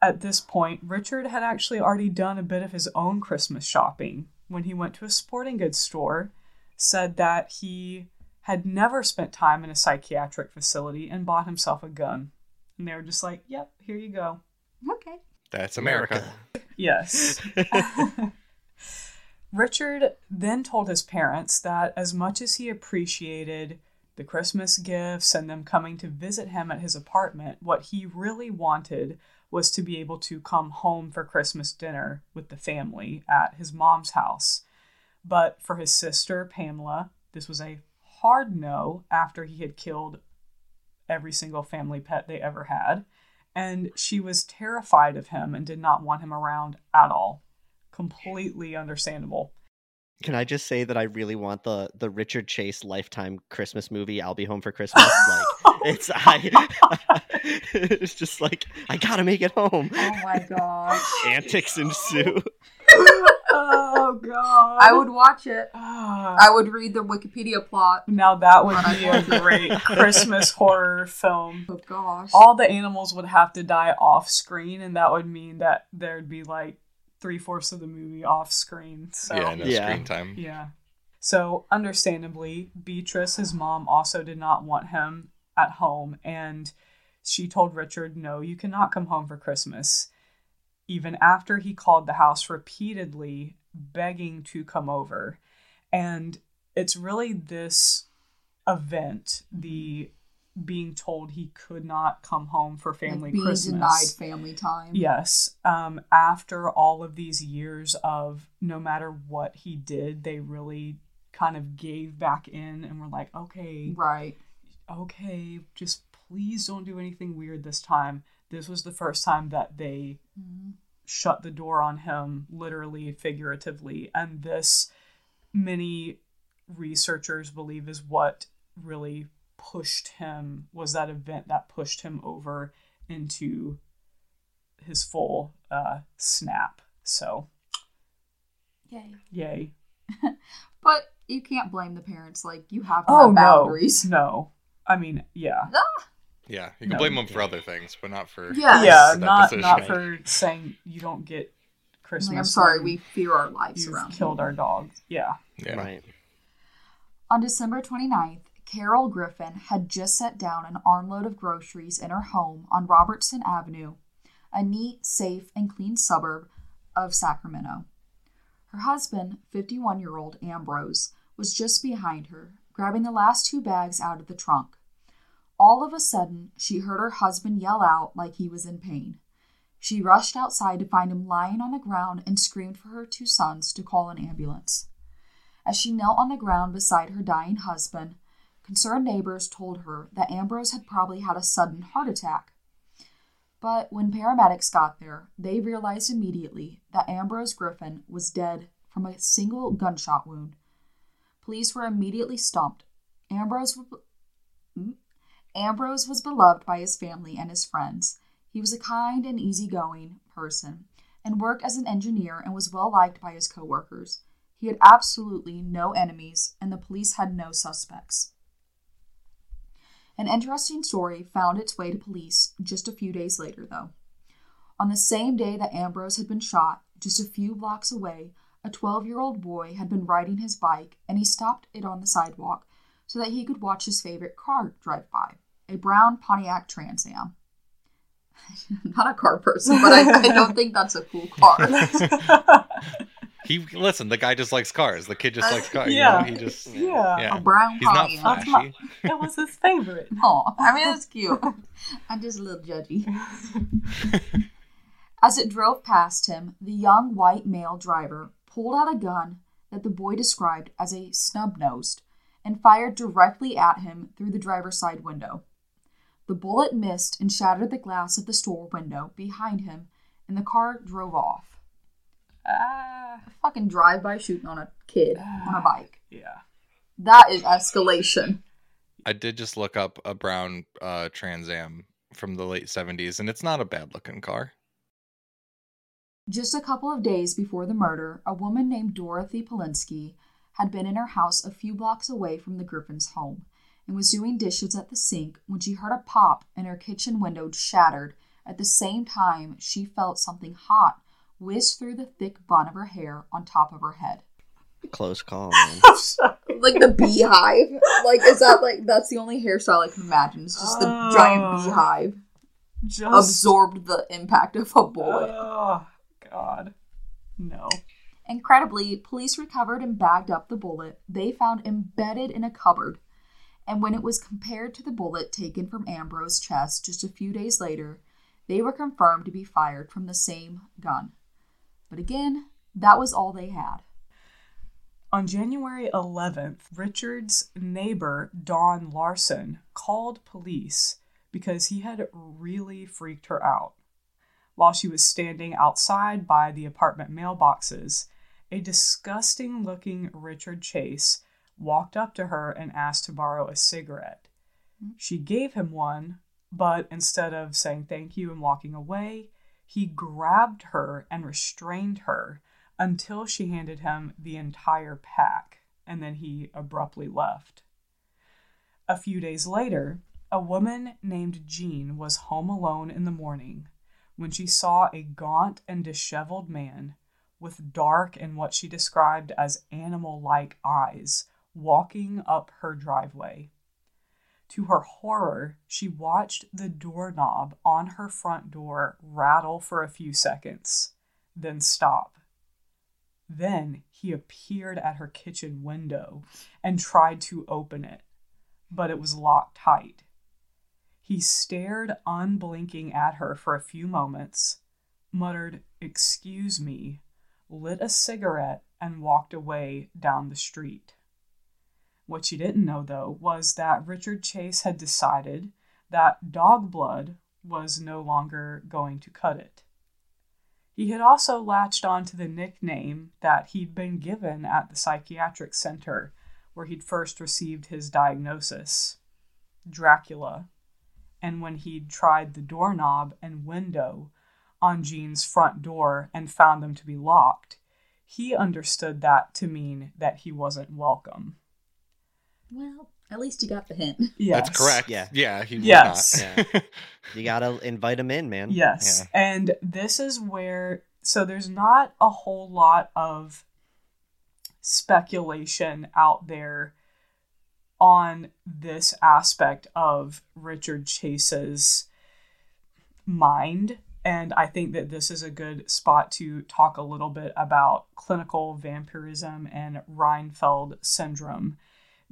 at this point, Richard had actually already done a bit of his own Christmas shopping when he went to a sporting goods store, said that he had never spent time in a psychiatric facility and bought himself a gun. And they were just like, yep, here you go. Okay. That's America. Yes. Richard then told his parents that as much as he appreciated the Christmas gifts and them coming to visit him at his apartment, what he really wanted was to be able to come home for Christmas dinner with the family at his mom's house. But for his sister, Pamela, this was a hard no after he had killed every single family pet they ever had. And she was terrified of him and did not want him around at all. Completely understandable. Can I just say that I really want the the Richard Chase lifetime Christmas movie? I'll be home for Christmas. like it's I, it's just like I gotta make it home. Oh my gosh. Antics ensue. oh god. I would watch it. Ah. I would read the Wikipedia plot. now that would be a great Christmas horror film. Oh gosh. All the animals would have to die off screen, and that would mean that there'd be like three fourths of the movie off screen. So Yeah, no Yeah. screen time. Yeah. So, understandably, Beatrice, his mom, also did not want him at home, and she told Richard, No, you cannot come home for Christmas. Even after he called the house repeatedly, begging to come over. And it's really this event, the being told he could not come home for family like being Christmas. denied family time. Yes. Um, after all of these years of no matter what he did, they really kind of gave back in and were like, okay, Right. Okay, just please don't do anything weird this time. This was the first time that they Mhm. shut the door on him, literally, figuratively. And this, many researchers believe, is what really pushed him, was that event that pushed him over into his full uh, snap. So, Yay. yay. But you can't blame the parents. Like you have to Oh, have no. boundaries. No. I mean, yeah. Yeah, you can No. blame them for other things, but not for Yes. Yeah, for that not decision. not for saying you don't get Christmas. Like, I'm sorry, we fear our lives you've around. killed you. our dog. Yeah. Yeah. Right. On December 29th, Carol Griffin had just set down an armload of groceries in her home on Robertson Avenue, a neat, safe, and clean suburb of Sacramento. Her husband, 51 year old Ambrose, was just behind her, grabbing the last two bags out of the trunk. All of a sudden, she heard her husband yell out like he was in pain. She rushed outside to find him lying on the ground and screamed for her two sons to call an ambulance. As she knelt on the ground beside her dying husband, concerned neighbors told her that Ambrose had probably had a sudden heart attack. But when paramedics got there, they realized immediately that Ambrose Griffin was dead from a single gunshot wound. Police were immediately stumped. Ambrose? Ambrose was beloved by his family and his friends. He was a kind and easygoing person and worked as an engineer and was well liked by his coworkers. He had absolutely no enemies, and the police had no suspects. An interesting story found its way to police just a few days later, though. On the same day that Ambrose had been shot, just a few blocks away, a 12 year old boy had been riding his bike and he stopped it on the sidewalk so that he could watch his favorite car drive by a brown Pontiac Trans Am. I'm not a car person, but I, I don't think that's a cool car. He listen. The guy just likes cars. The kid just Uh, likes cars. yeah. You know? He just Yeah. yeah. A brown He's not Pontiac. That's flashy. It was his favorite. Oh, I mean, that's cute. I'm just a little judgy. As it drove past him, the young white male driver pulled out a gun that the boy described as a snub nosed and fired directly at him through the driver's side window. The bullet missed and shattered the glass of the store window behind him, and the car drove off. Ah. A fucking drive by shooting on a kid on a bike. Yeah. That is escalation. I did just look up a brown uh, Trans Am from the late '70s, and it's not a bad looking car. Just a couple of days before the murder, a woman named Dorothy Polinsky had been in her house a few blocks away from the Griffins' home and was doing dishes at the sink when she heard a pop and her kitchen window shattered. At the same time, she felt something hot whiz through the thick bun of her hair on top of her head. Close call, man. like the beehive. Like, is that like that's the only hairstyle I can imagine? It's just the Oh. giant beehive Just absorbed the impact of a bullet. Oh ah, God, no. Incredibly, police recovered and bagged up the bullet they found embedded in a cupboard. And when it was compared to the bullet taken from Ambrose's chest just a few days later, they were confirmed to be fired from the same gun. But again, that was all they had. On January 11th, Richard's neighbor, Don Larson, called police because he had really freaked her out. While she was standing outside by the apartment mailboxes, a disgusting looking Richard Chase walked up to her and asked to borrow a cigarette. Hmm. She gave him one, but instead of saying thank you and walking away, he grabbed her and restrained her until she handed him the entire pack, and then he abruptly left. A few days later, a woman named Jean was home alone in the morning when she saw a gaunt and disheveled man with dark and what she described as animal like eyes walking up her driveway. To her horror, she watched the doorknob on her front door rattle for a few seconds, then stop. Then he appeared at her kitchen window and tried to open it, but it was locked tight. He stared unblinking at her for a few moments, muttered, Excuse me, lit a cigarette, and walked away down the street. What she didn't know, though, was that Richard Chase had decided that dog blood was no longer going to cut it. He had also latched on to the nickname that he'd been given at the psychiatric center where he'd first received his diagnosis Dracula. And when he'd tried the doorknob and window on Jean's front door and found them to be locked, he understood that to mean that he wasn't welcome. Well, at least you got the hint. Yes. That's correct. Yeah. Yeah. He Yes. not. You gotta invite him in, man. Yes. And this is where, so there's not a whole lot of speculation out there on this aspect of Richard Chase's mind. And I think that this is a good spot to talk a little bit about clinical vampirism and Renfield syndrome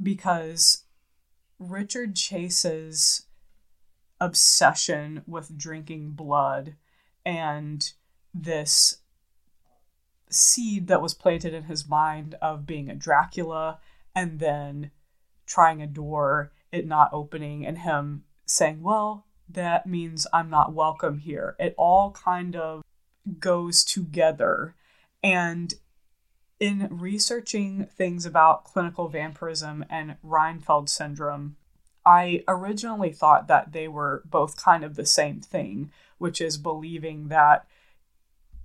because Richard Chase's obsession with drinking blood and this seed that was planted in his mind of being a Dracula and then trying a door, it not opening, and him saying, Well, that means I'm not welcome here. It all kind of goes together. And in researching things about clinical vampirism and Renfield syndrome, I originally thought that they were both kind of the same thing, which is believing that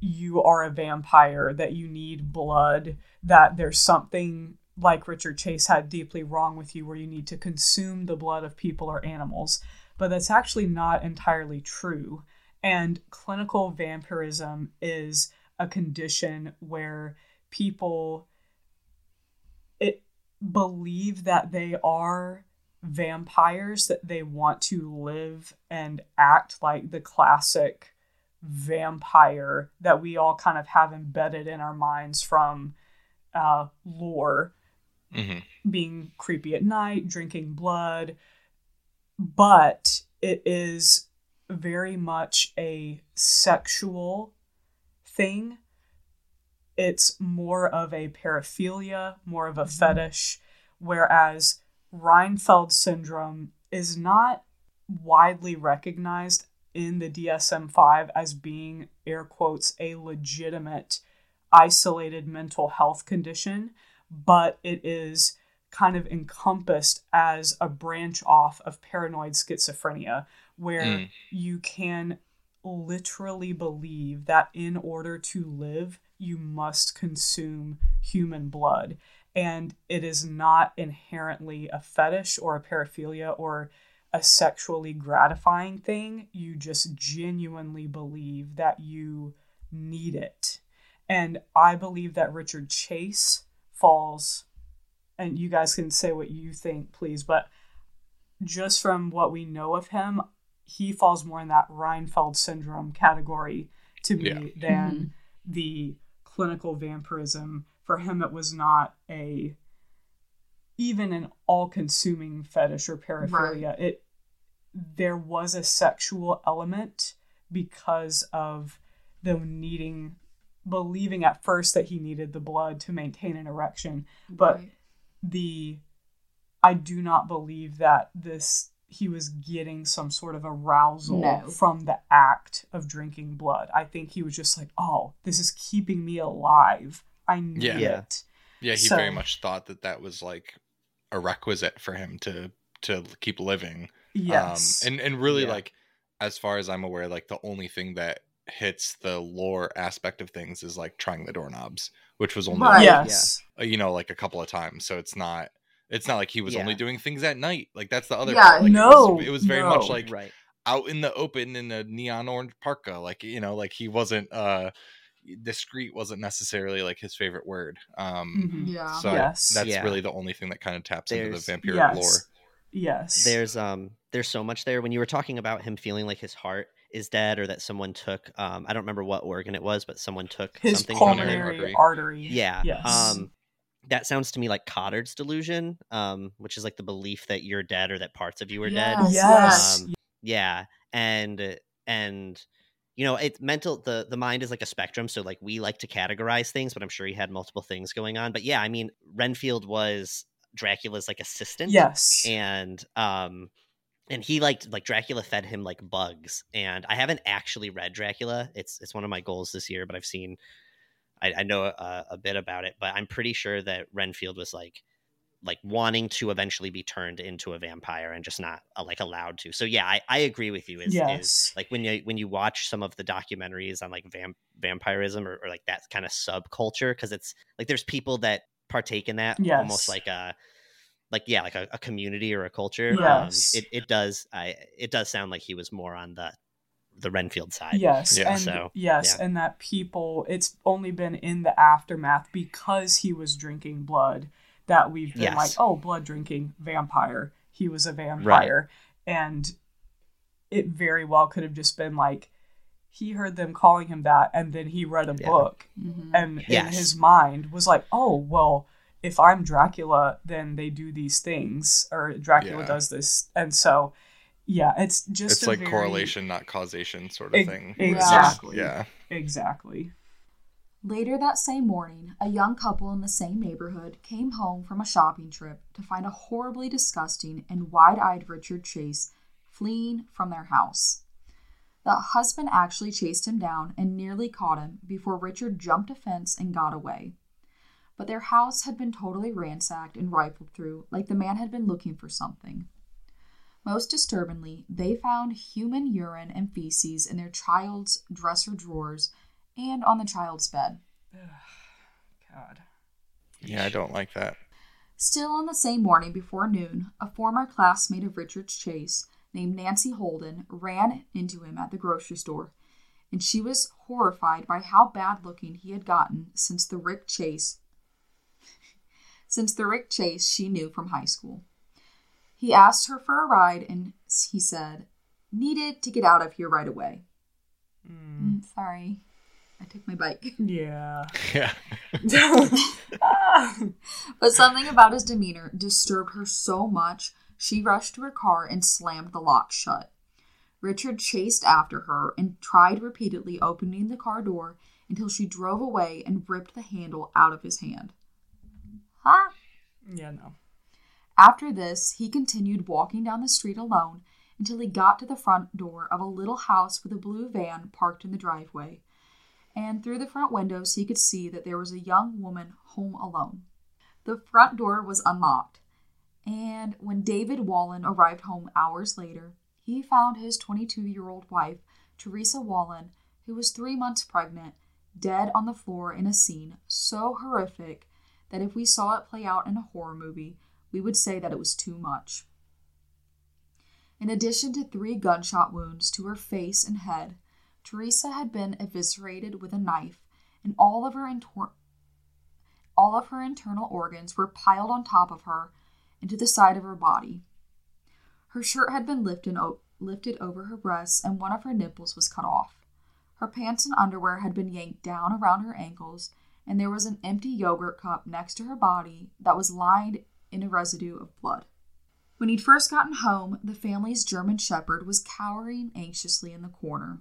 you are a vampire, that you need blood, that there's something like Richard Chase had deeply wrong with you where you need to consume the blood of people or animals. But that's actually not entirely true. And clinical vampirism is a condition where people it believe that they are vampires that they want to live and act like the classic vampire that we all kind of have embedded in our minds from uh, lore. Hmm being creepy at night, drinking blood, but it is very much a sexual thing. It's more of a paraphilia, more of a fetish, whereas Renfield syndrome is not widely recognized in the DSM 5 as being, air quotes, a legitimate isolated mental health condition, but it is kind of encompassed as a branch off of paranoid schizophrenia, where Mm. you can literally believe that in order to live, you must consume human blood. And it is not inherently a fetish or a paraphilia or a sexually gratifying thing. You just genuinely believe that you need it. And I believe that Richard Chase falls, and you guys can say what you think, please, but just from what we know of him, he falls more in that Renfield syndrome category to me Yeah. than mm-hmm. the clinical vampirism. For him, it was not a even an all-consuming fetish or paraphilia. It there was a sexual element because of the needing believing at first that he needed the blood to maintain an erection but Right. the i do not believe that this he was getting some sort of arousal No. from the act of drinking blood i think he was just like oh this is keeping me alive i need Yeah. Yeah. it Yeah, he So- very much thought that that was like a requisite for him to to keep living. yes Um, and and really Yeah. like as far as I'm aware, like the only thing that hits the lore aspect of things is like trying the doorknobs, which was only Right. like, yes you know like a couple of times. So it's not it's not like he was only doing things at night. Like that's the other Yeah, part. Like, it no, was, it was very much like right. out in the open in a neon orange parka. Like you know, like he wasn't uh discreet wasn't necessarily like his favorite word. Um Mhm. Yeah. so Yes. that's Yeah. really the only thing that kind of taps into the There's- vampiric yes lore. yes there's um there's so much there when you were talking about him feeling like his heart is dead or that someone took um i don't remember what organ it was but someone took his something from pulmonary him. pulmonary artery. artery yeah yes um that sounds to me like Cottard's delusion um which is like the belief that you're dead or that parts of you are dead. Yes, yes. Um, yeah and and you know it's mental the the mind is like a spectrum so like we like to categorize things but i'm sure he had multiple things going on but yeah i mean renfield was dracula's like assistant yes. and um and he liked like dracula fed him like bugs and i haven't actually read dracula it's it's one of my goals this year but i've seen i, I know a, a bit about it but i'm pretty sure that renfield was like like wanting to eventually be turned into a vampire and just not uh, like allowed to so yeah i, I agree with you is, is yes like when you when you watch some of the documentaries on like vamp- vampirism or, or like that kind of subculture because it's like there's people that partake in that Yes. almost like a like yeah like a, a community or a culture Yes. um, it, it does i it does sound like he was more on the the renfield side Yes, Yeah. and So, yes, yeah. and that people it's only been in the aftermath because he was drinking blood that we've been Yes. like, oh, blood drinking vampire. He was a vampire. And it very well could have just been like he heard them calling him that and then he read a Yeah. book Mhm. and in his mind was like, "Oh, well, if I'm Dracula, then they do these things or Dracula Yeah. does this." And so yeah, it's just it's a like very- correlation, not causation, sort of Ex- thing. where it's just- exactly. yeah. Exactly. Later that same morning, a young couple in the same neighborhood came home from a shopping trip to find a horribly disgusting and wide eyed Richard Chase fleeing from their house. The husband actually chased him down and nearly caught him before Richard jumped a fence and got away. But their house had been totally ransacked and rifled through, like the man had been looking for something. Most disturbingly, they found human urine and feces in their child's dresser drawers and on the child's bed. God. Yeah, I don't like that. Still on the same morning before noon, a former classmate of Richard's Chase, named Nancy Holden, ran into him at the grocery store, and she was horrified by how bad looking he had gotten since the Rick Chase since the Rick Chase she knew from high school. He asked her for a ride and he said, "Needed to get out of here right away." Mm, sorry. I took my bike. Yeah. Yeah. Ah. But something about his demeanor disturbed her so much, she rushed to her car and slammed the lock shut. Richard chased after her and tried repeatedly opening the car door until she drove away and ripped the handle out of his hand. Huh? yeah, no. After this, he continued walking down the street alone until he got to the front door of a little house with a blue van parked in the driveway. And through the front windows, he could see that there was a young woman home alone. The front door was unlocked, and when David Wallin arrived home hours later, he found his 22 year old wife, Teresa Wallin, who was three months pregnant, dead on the floor in a scene so horrific that if we saw it play out in a horror movie, we would say that it was too much. In addition to three gunshot wounds to her face and head, Teresa had been eviscerated with a knife, and all of her all of her internal organs were piled on top of her into the side of her body. Her shirt had been lifted, o- lifted over her breasts, and one of her nipples was cut off. Her pants and underwear had been yanked down around her ankles, and there was an empty yogurt cup next to her body that was lined in a residue of blood. When he'd first gotten home, the family's German shepherd was cowering anxiously in the corner.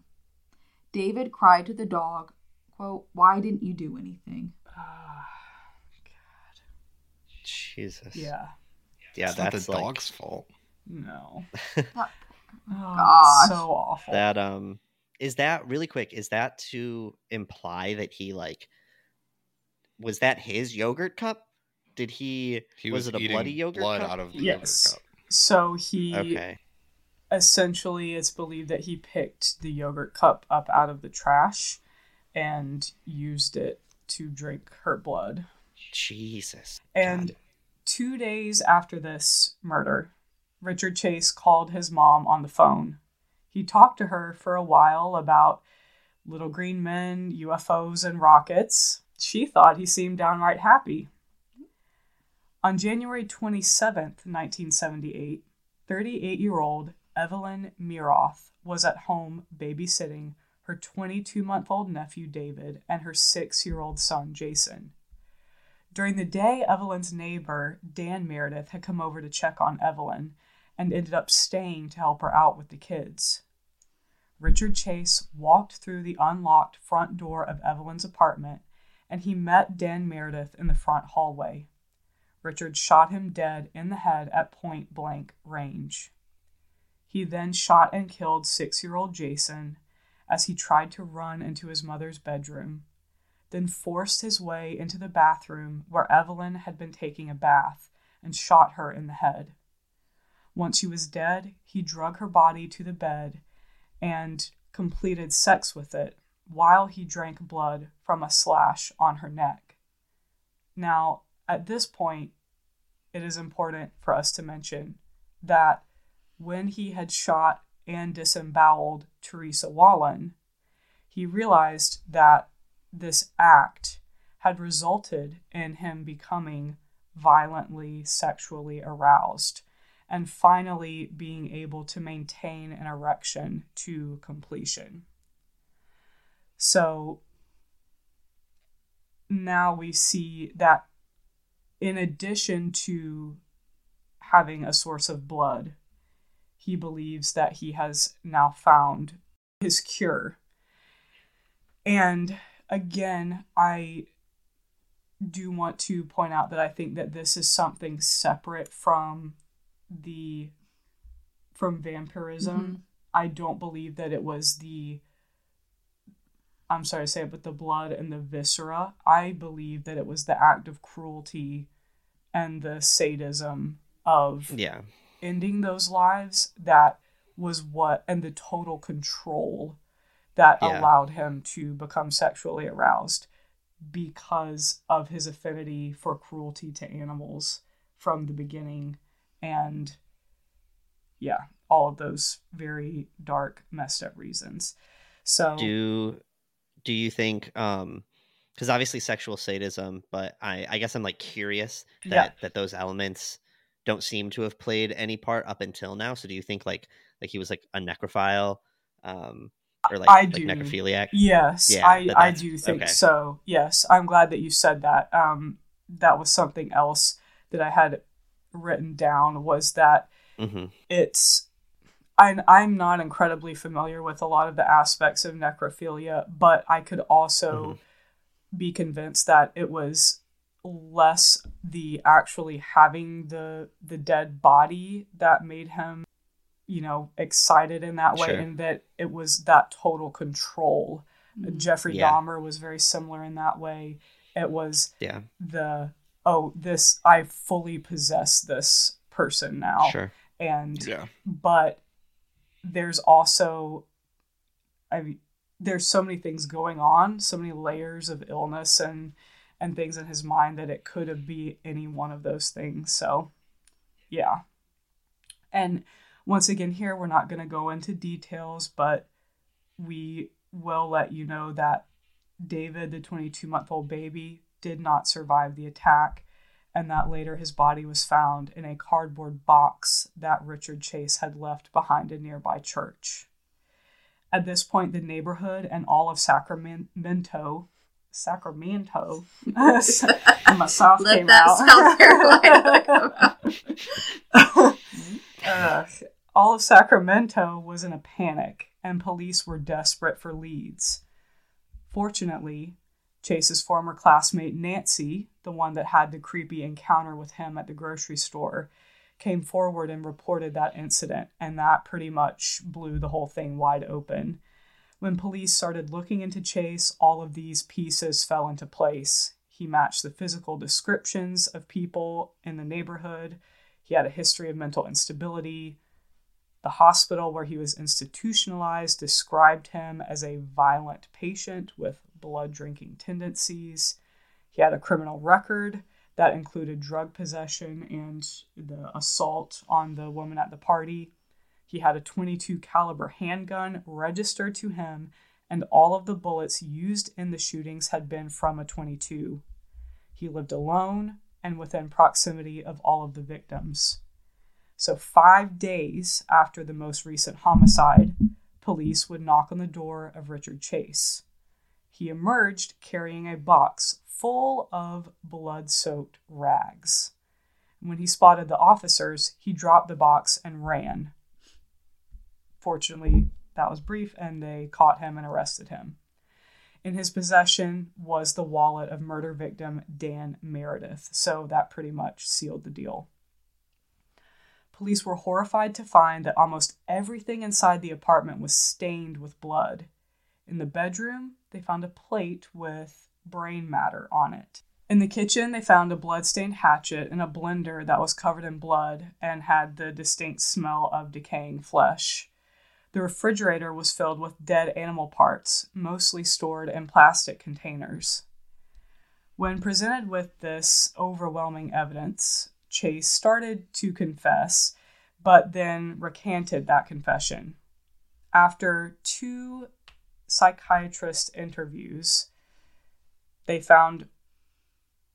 David cried to the dog, quote, Why didn't you do anything? Ah, Jesus. yeah. Yeah, it's not that's the like dog's fault. No. That- Oh, gosh. so awful. that um is that really quick is that to imply that he like was that his yogurt cup did he, He was, was, it a eating bloody yogurt blood cup? out of the Yes. yogurt cup. So he okay essentially it's believed that he picked the yogurt cup up out of the trash and used it to drink her blood. jesus And God. two days after this murder, Richard Chase called his mom on the phone. He talked to her for a while about little green men, UFOs, and rockets. She thought he seemed downright happy. On January 27th, 1978, 38 year old Evelyn Miroth was at home babysitting her 22 month old nephew David and her six year old son Jason. During the day, Evelyn's neighbor, Dan Meredith, had come over to check on Evelyn and ended up staying to help her out with the kids. Richard Chase walked through the unlocked front door of Evelyn's apartment and he met Dan Meredith in the front hallway. Richard shot him dead in the head at point blank range. He then shot and killed six year old Jason as he tried to run into his mother's bedroom then forced his way into the bathroom where Evelyn had been taking a bath and shot her in the head. Once she was dead, he drug her body to the bed and completed sex with it while he drank blood from a slash on her neck. Now, at this point, it is important for us to mention that when he had shot and disemboweled Teresa Wallin, he realized that this act had resulted in him becoming violently sexually aroused and finally being able to maintain an erection to completion. So now we see that in addition to having a source of blood, he believes that he has now found his cure. And again, I do want to point out that I think that this is something separate from the from vampirism. Mhm. I don't believe that it was the I'm sorry to say it, but the blood and the viscera. I believe that it was the act of cruelty and the sadism of yeah. ending those lives that was what and the total control that Yeah. allowed him to become sexually aroused because of his affinity for cruelty to animals from the beginning. And yeah all of those very dark messed up reasons. So do do you think um because obviously sexual sadism but i i guess i'm like curious that Yeah. that those elements don't seem to have played any part up until now so do you think like like he was like a necrophile um or like, I like do. necrophiliac Yes, Yeah, I, I do think okay. so. Yes, I'm glad that you said that. Um, that was something else that I had written down was that hmm it's. I'm, I'm not incredibly familiar with a lot of the aspects of necrophilia, but I could also be convinced that it was less the actually having the the dead body that made him you know excited in that way Sure. and that it was that total control Mhm. Jeffrey Yeah. Dahmer was very similar in that way. It was yeah the oh this I fully possess this person now sure and Yeah. but there's also I mean, there's so many things going on, so many layers of illness and and things in his mind that it could have be any one of those things. So yeah. And once again here we're not going to go into details, but we will let you know that David, the 22 month old baby, did not survive the attack, and that later his body was found in a cardboard box that Richard Chase had left behind a nearby church. At this point, the neighborhood and all of Sacramento, Sacramento, my South Let came out. South Carolina. Ugh. Uh, all of Sacramento was in a panic, and police were desperate for leads. Fortunately, Chase's former classmate Nancy, the one that had the creepy encounter with him at the grocery store, came forward and reported that incident, and that pretty much blew the whole thing wide open. When police started looking into Chase, all of these pieces fell into place. He matched the physical descriptions of people in the neighborhood. He had a history of mental instability. The hospital where he was institutionalized described him as a violent patient with blood drinking tendencies. He had a criminal record that included drug possession and the assault on the woman at the party. He had a 22 caliber handgun registered to him and all of the bullets used in the shootings had been from a 22. He lived alone and within proximity of all of the victims. So, five days after the most recent homicide, police would knock on the door of Richard Chase. He emerged carrying a box full of blood soaked rags. When he spotted the officers, he dropped the box and ran. Fortunately, that was brief and they caught him and arrested him. In his possession was the wallet of murder victim Dan Meredith, so that pretty much sealed the deal. Police were horrified to find that almost everything inside the apartment was stained with blood. In the bedroom, they found a plate with brain matter on it. In the kitchen, they found a bloodstained hatchet and a blender that was covered in blood and had the distinct smell of decaying flesh. The refrigerator was filled with dead animal parts, mostly stored in plastic containers. When presented with this overwhelming evidence, Chase started to confess, but then recanted that confession. After two psychiatrist interviews, they found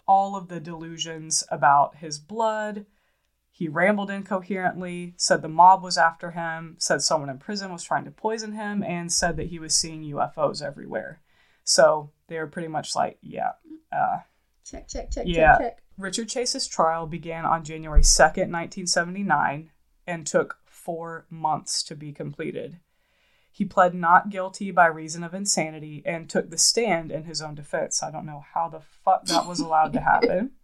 all of the delusions about his blood. He rambled incoherently, said the mob was after him, said someone in prison was trying to poison him, and said that he was seeing UFOs everywhere. So they were pretty much like, yeah, uh, Check, check, check, Yeah. check, check. Richard Chase's trial began on January 2nd, 1979, and took four months to be completed. He pled not guilty by reason of insanity and took the stand in his own defense. I don't know how the fuck that was allowed to happen.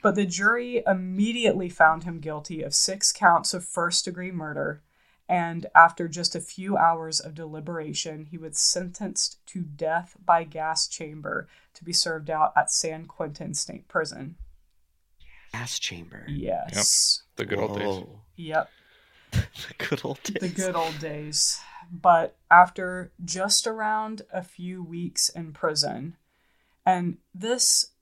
But the jury immediately found him guilty of six counts of first degree murder. And after just a few hours of deliberation, he was sentenced to death by gas chamber to be served out at San Quentin State Prison. Gas chamber. Yes. The good old days. Yep. the good old days. The good old days. But after just around a few weeks in prison, and this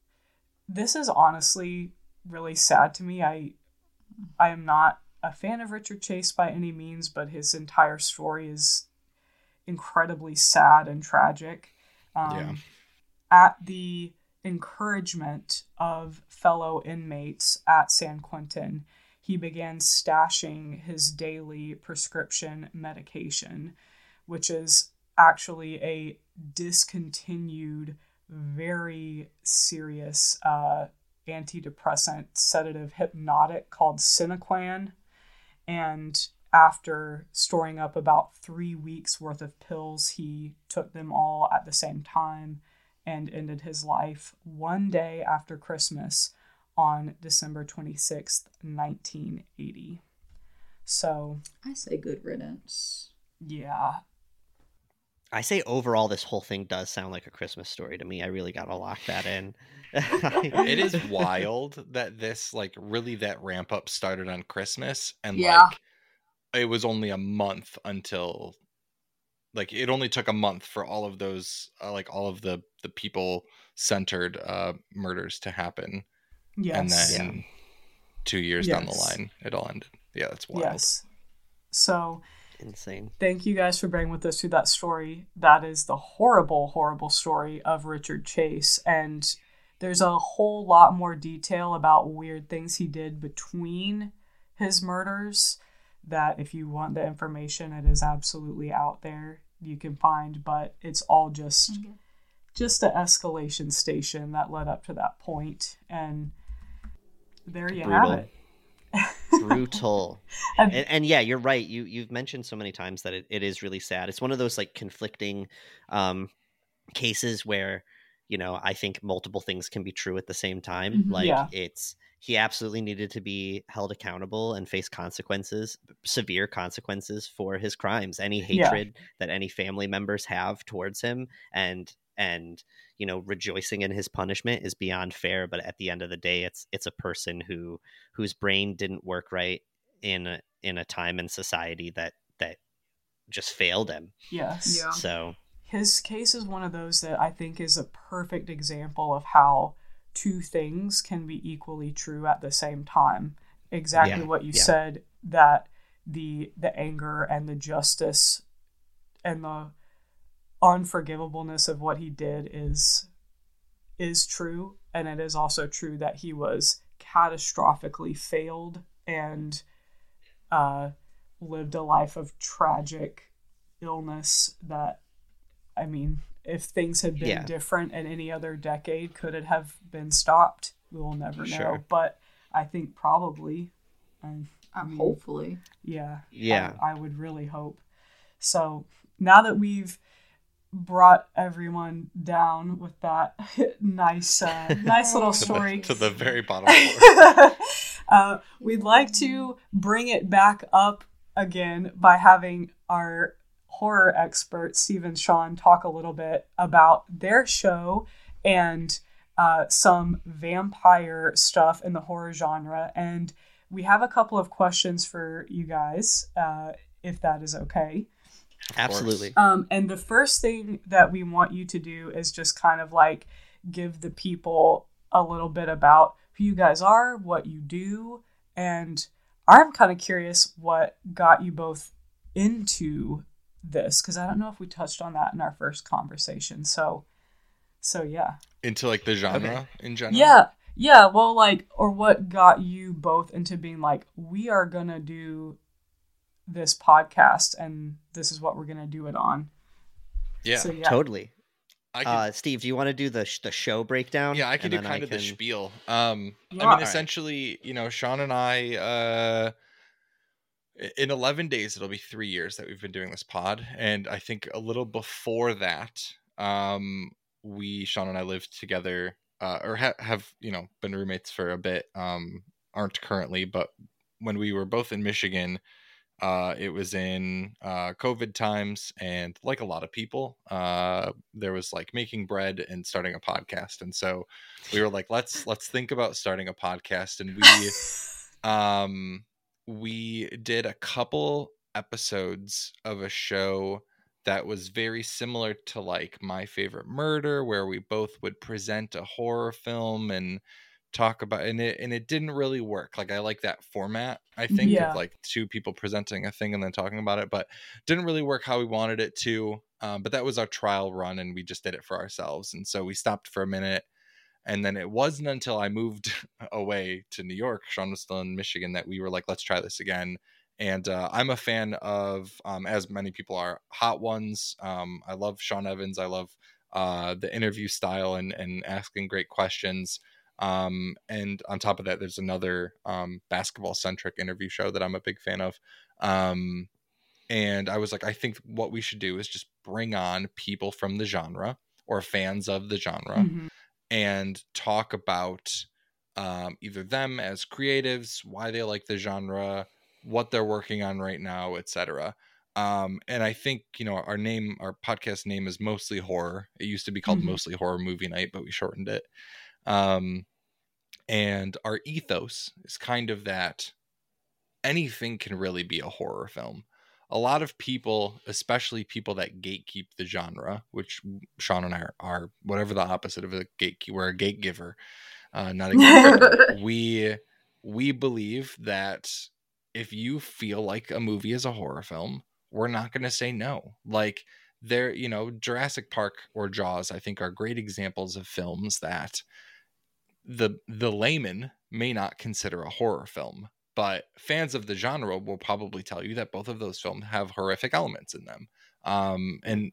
this is honestly really sad to me. I I am not a fan of Richard Chase by any means, but his entire story is incredibly sad and tragic. Um, Yeah. At the encouragement of fellow inmates at San Quentin, he began stashing his daily prescription medication, which is actually a discontinued, very serious uh, antidepressant sedative hypnotic called Sinequan. And after storing up about three weeks worth of pills, he took them all at the same time and ended his life one day after Christmas on December 26th, 1980. So, I say good riddance. yeah. I say overall, this whole thing does sound like a Christmas story to me. I really gotta lock that in. it is wild that this like really that ramp up started on Christmas and Yeah. like it was only a month until like it only took a month for all of those uh, like all of the the people centered uh murders to happen Yes. and then two years down the line it all ended yeah that's wild Yes. So, Insane. thank you guys for bearing with us through that story. That is the horrible, horrible story of Richard Chase. And there's a whole lot more detail about weird things he did between his murders that if you want the information it is absolutely out there you can find but it's all just mm-hmm. just the escalation station that led up to that point and there you Brutal. have it brutal And- and, yeah you're right you you've mentioned so many times that it, it is really sad it's one of those like conflicting um cases where you know i think multiple things can be true at the same time Mhm. like Yeah. it's he absolutely needed to be held accountable and face consequences severe consequences for his crimes any Yeah. hatred that any family members have towards him and and you know rejoicing in his punishment is beyond fair but at the end of the day it's it's a person who whose brain didn't work right in a, in a time in society that that just failed him yes Yeah. so his case is one of those that I think is a perfect example of how two things can be equally true at the same time. Exactly Yeah, what you yeah. said that the the anger and the justice and the unforgivableness of what he did is is true and it is also true that he was catastrophically failed and uh lived a life of tragic illness that I mean, if things had been Yeah. different in any other decade, could it have been stopped? We will never know. Sure. But I think probably. I, I mean, hopefully. yeah. Yeah. I, I would really hope. So now that we've brought everyone down with that nice, uh, nice little To the- story, to the very bottom floor. uh, we'd like to bring it back up again by having our horror expert Stephen Sean talk a little bit about their show and uh, some vampire stuff in the horror genre. And we have a couple of questions for you guys, uh, if that is okay. Absolutely Um, and the first thing that we want you to do is just kind of like give the people a little bit about who you guys are, what you do, and I'm kind of curious what got you both into this because I don't know if we touched on that in our first conversation. So, so yeah, into like the genre in general. yeah, yeah. Well, like, or what got you both into being like, we are gonna do this podcast, and this is what we're gonna do it on. yeah. So yeah. totally I can, uh steve do you want to do the sh- the show breakdown yeah, I can do then kind of the spiel. Um, Yeah. I mean, Alright. essentially, you know, Sean and I, uh, in 11 days, it'll be three years that we've been doing this pod. And I think a little before that, um, we, Sean and I lived together, uh, or ha- have, you know, been roommates for a bit, um, aren't currently, but when we were both in Michigan, uh, it was in uh, COVID times, and like a lot of people, uh, there was like making bread and starting a podcast, and so we were like, let's let's think about starting a podcast, and we um we did a couple episodes of a show that was very similar to like my favorite murder where we both would present a horror film and talk about and it and it didn't really work like i like that format i think Yeah. of like two people presenting a thing and then talking about it but didn't really work how we wanted it to um, but that was our trial run and we just did it for ourselves and so we stopped for a minute and then it wasn't until I moved away to New York, Sean was still in Michigan, that we were like, let's try this again. And uh, I'm a fan of, um, as many people are, Hot Ones. Um, I love Sean Evans. I love uh, the interview style and, and asking great questions. Um, and on top of that, there's another um, basketball centric interview show that I'm a big fan of. Um, and I was like, I think what we should do is just bring on people from the genre or fans of the genre Mhm. and talk about um, either them as creatives, why they like the genre, what they're working on right now, etc. Um, and I think you know our name, our podcast name is mostly horror. It used to be called Mhm. mostly horror movie night, but we shortened it. Um, and our ethos is kind of that anything can really be a horror film. A lot of people, especially people that gatekeep the genre, which Sean and I are, are whatever the opposite of a gatekeeper, we're a gategiver, uh, not a gatekeeper. we we believe that if you feel like a movie is a horror film, we're not going to say no. Like there, you know, Jurassic Park or Jaws, I think are great examples of films that the the layman may not consider a horror film, but fans of the genre will probably tell you that both of those films have horrific elements in them. Um, and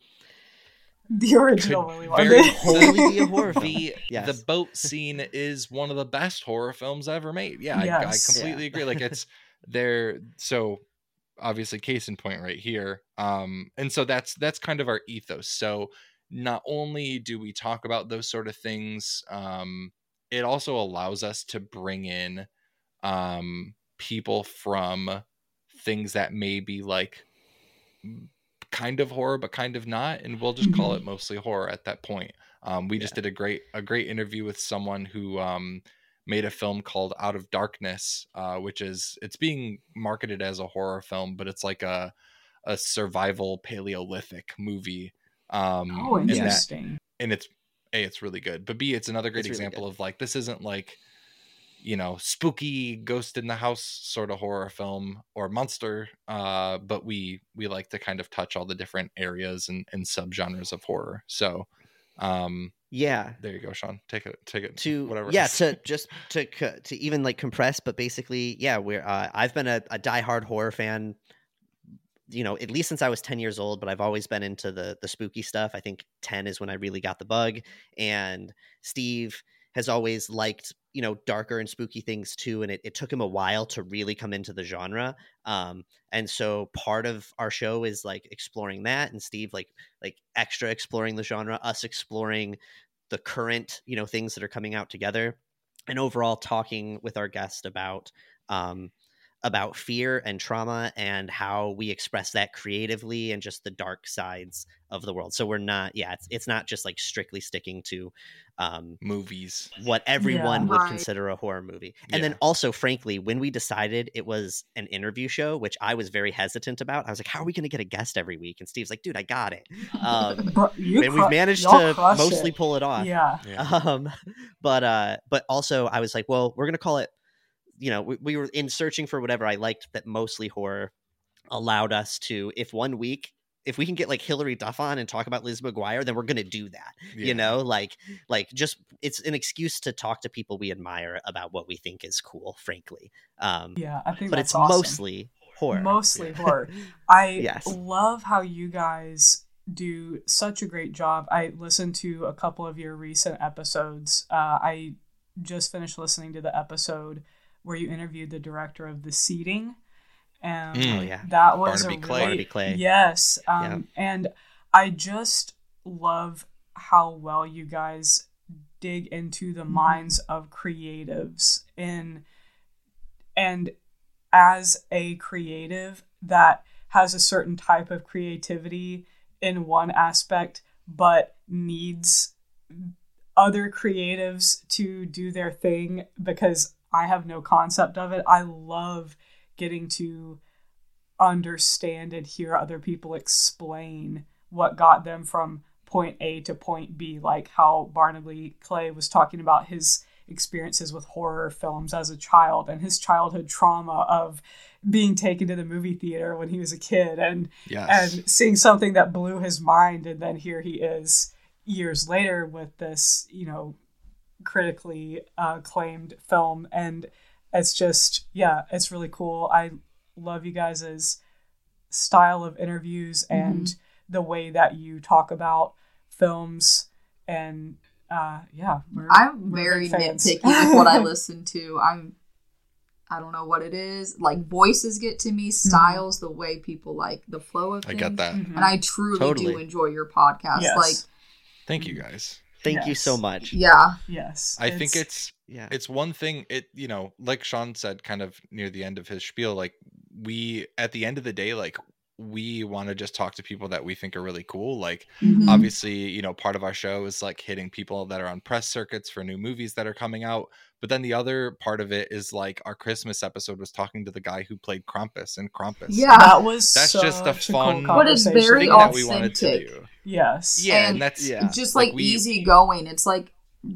The original could Willy very Wonka. Wholly be a horror film. the Yes. the boat scene is one of the best horror films ever made. Yeah, I, I Yes. completely agree. Like it's there. So obviously, case in point, right here. Um, and so that's that's kind of our ethos. So not only do we talk about those sort of things, um, it also allows us to bring in um people from things that may be like kind of horror but kind of not and we'll just call Mhm. it mostly horror at that point um, we just did a great a great interview with someone who um, made a film called out of darkness uh, which is it's being marketed as a horror film but it's like a a survival paleolithic movie um Oh, and that- interesting. and it's a it's really good but b it's another great It's really example good. of like this isn't like you know spooky ghost in the house sort of horror film or monster uh but we we like to kind of touch all the different areas and, and subgenres of horror so um yeah. there you go sean take it take it to whatever yeah to just to to even like compress but basically yeah we're uh, i've been a, a diehard horror fan you know at least since i was 10 years old but i've always been into the the spooky stuff. I think 10 is when i really got the bug and steve has always liked you know darker and spooky things too and it, it took him a while to really come into the genre um and so part of our show is like exploring that and steve like like extra exploring the genre us exploring the current you know things that are coming out together and overall talking with our guest about um about fear and trauma and how we express that creatively and just the dark sides of the world so we're not yeah it's, it's not just like strictly sticking to um movies what everyone would Right. consider a horror movie. And then also, frankly, when we decided it was an interview show, which I was very hesitant about, I was like, how are we going to get a guest every week? And Steve's like, dude, I got it. Um, Bro, you and cru- we've managed to mostly it. pull it off. Yeah. yeah Um, but uh, but also, I was like, well, we're going to call it, you know, we, we were in searching for whatever I liked that mostly horror allowed us to, if one week, if we can get like Hilary Duff on and talk about Liz McGuire, then we're going to do that Yeah. you know like like just it's an excuse to talk to people we admire about what we think is cool frankly um Yeah, I think but that's it's awesome. mostly horror Mostly Yeah. horror. I Yes. love how you guys do such a great job. I listened to a couple of your recent episodes. Uh, I just finished listening to the episode where you interviewed the director of The Seeding. And Mm. Oh, yeah. that was Barnaby a Clay. really, Barnaby Clay. Yes. Um, Yeah. And I just love how well you guys dig into the minds of creatives in and as a creative that has a certain type of creativity in one aspect but needs other creatives to do their thing because I have no concept of it. I love getting to understand and hear other people explain what got them from point A to point B, like how Barnaby Clay was talking about his experiences with horror films as a child and his childhood trauma of being taken to the movie theater when he was a kid and yes and seeing something that blew his mind and then here he is years later with this you know critically uh, acclaimed film and it's just yeah it's really cool i love you guys' style of interviews and the way that you talk about films and uh yeah we're, I'm we're very big fans. nitpicky with what I listen to. I'm I don't know what it is. Like voices get to me, styles, the way people like the flow of i things. get that Mhm. And I truly do enjoy your podcast. Yes. Like thank you guys thank you so much yeah. yes i think it's yeah it's one thing it you know like sean said kind of near the end of his spiel like we at the end of the day like we want to just talk to people that we think are really cool like Mhm. obviously you know part of our show is like hitting people that are on press circuits for new movies that are coming out but then the other part of it is like our christmas episode was talking to the guy who played krampus and krampus Yeah. that was That's just a such cool fun- But it's very thing that we wanted to authentic. do yes yeah and, And that's Yeah. Just like like, we- easy going. It's like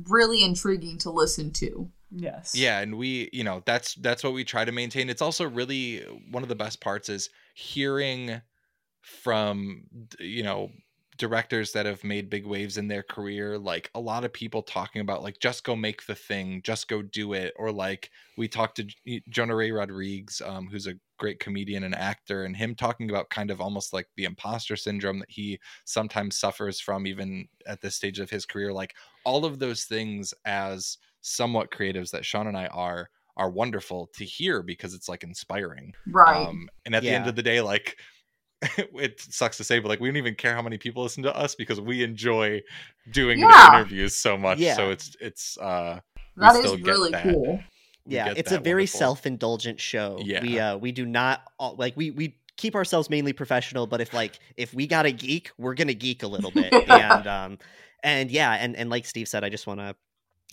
really intriguing to listen to. yes yeah and we you know that's that's what we try to maintain it's also really one of the best parts is hearing from you know directors that have made big waves in their career like a lot of people talking about like just go make the thing just go do it or like we talked to jonah ray rodriguez um, who's a great comedian and actor and him talking about kind of almost like the imposter syndrome that he sometimes suffers from even at this stage of his career like all of those things as somewhat creatives that sean and i are are wonderful to hear because it's like inspiring Right. um, and at the end of the day, like it sucks to say, but like we don't even care how many people listen to us because we enjoy doing Yeah. the interviews so much. Yeah. So it's it's uh we that is still get really that. cool. we yeah it's a very wonderful- self-indulgent show Yeah. we uh we do not all, like we we keep ourselves mainly professional but if like if we got to geek we're gonna geek a little bit and um and yeah and and like steve said i just want to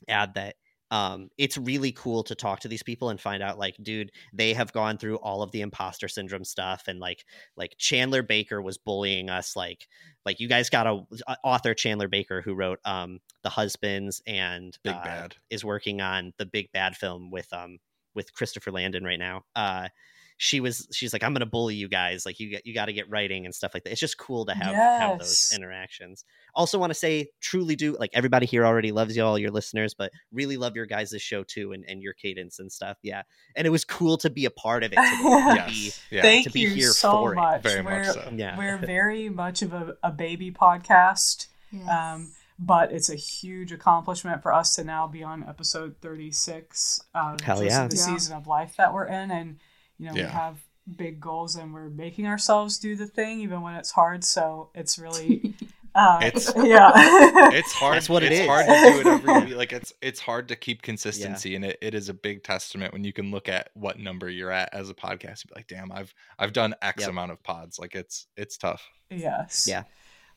add that um it's really cool to talk to these people and find out like dude they have gone through all of the imposter syndrome stuff and like like chandler baker was bullying us like like you guys got a, a author chandler baker who wrote um the husbands and Big uh, Bad. is working on the big bad film with um with Christopher Landon right now. Uh she was she's like I'm going to bully you guys like you get you got to get writing and stuff like that. It's just cool to have have those interactions. Also want to say truly do like everybody here already loves you all your listeners but really love your guys' show too and, and your cadence and stuff. Yeah. And it was cool to be a part of it today. to Yes. Yeah. Thank to be you here so for it. much. Very we're, much so. yeah. we're very much of a, a baby podcast. Yes. Um, but it's a huge accomplishment for us to now be on episode 36 uh, Hell yeah. the Yeah. season of life that we're in and you know we have big goals and we're making ourselves do the thing even when it's hard so it's really uh, It's- yeah It's hard. That's what it it's is. hard to do it every week. Like it's it's hard to keep consistency, and it, it is a big testament when you can look at what number you're at as a podcast and be like, damn, I've I've done X Yep. amount of pods. Like it's it's tough. yes Yeah.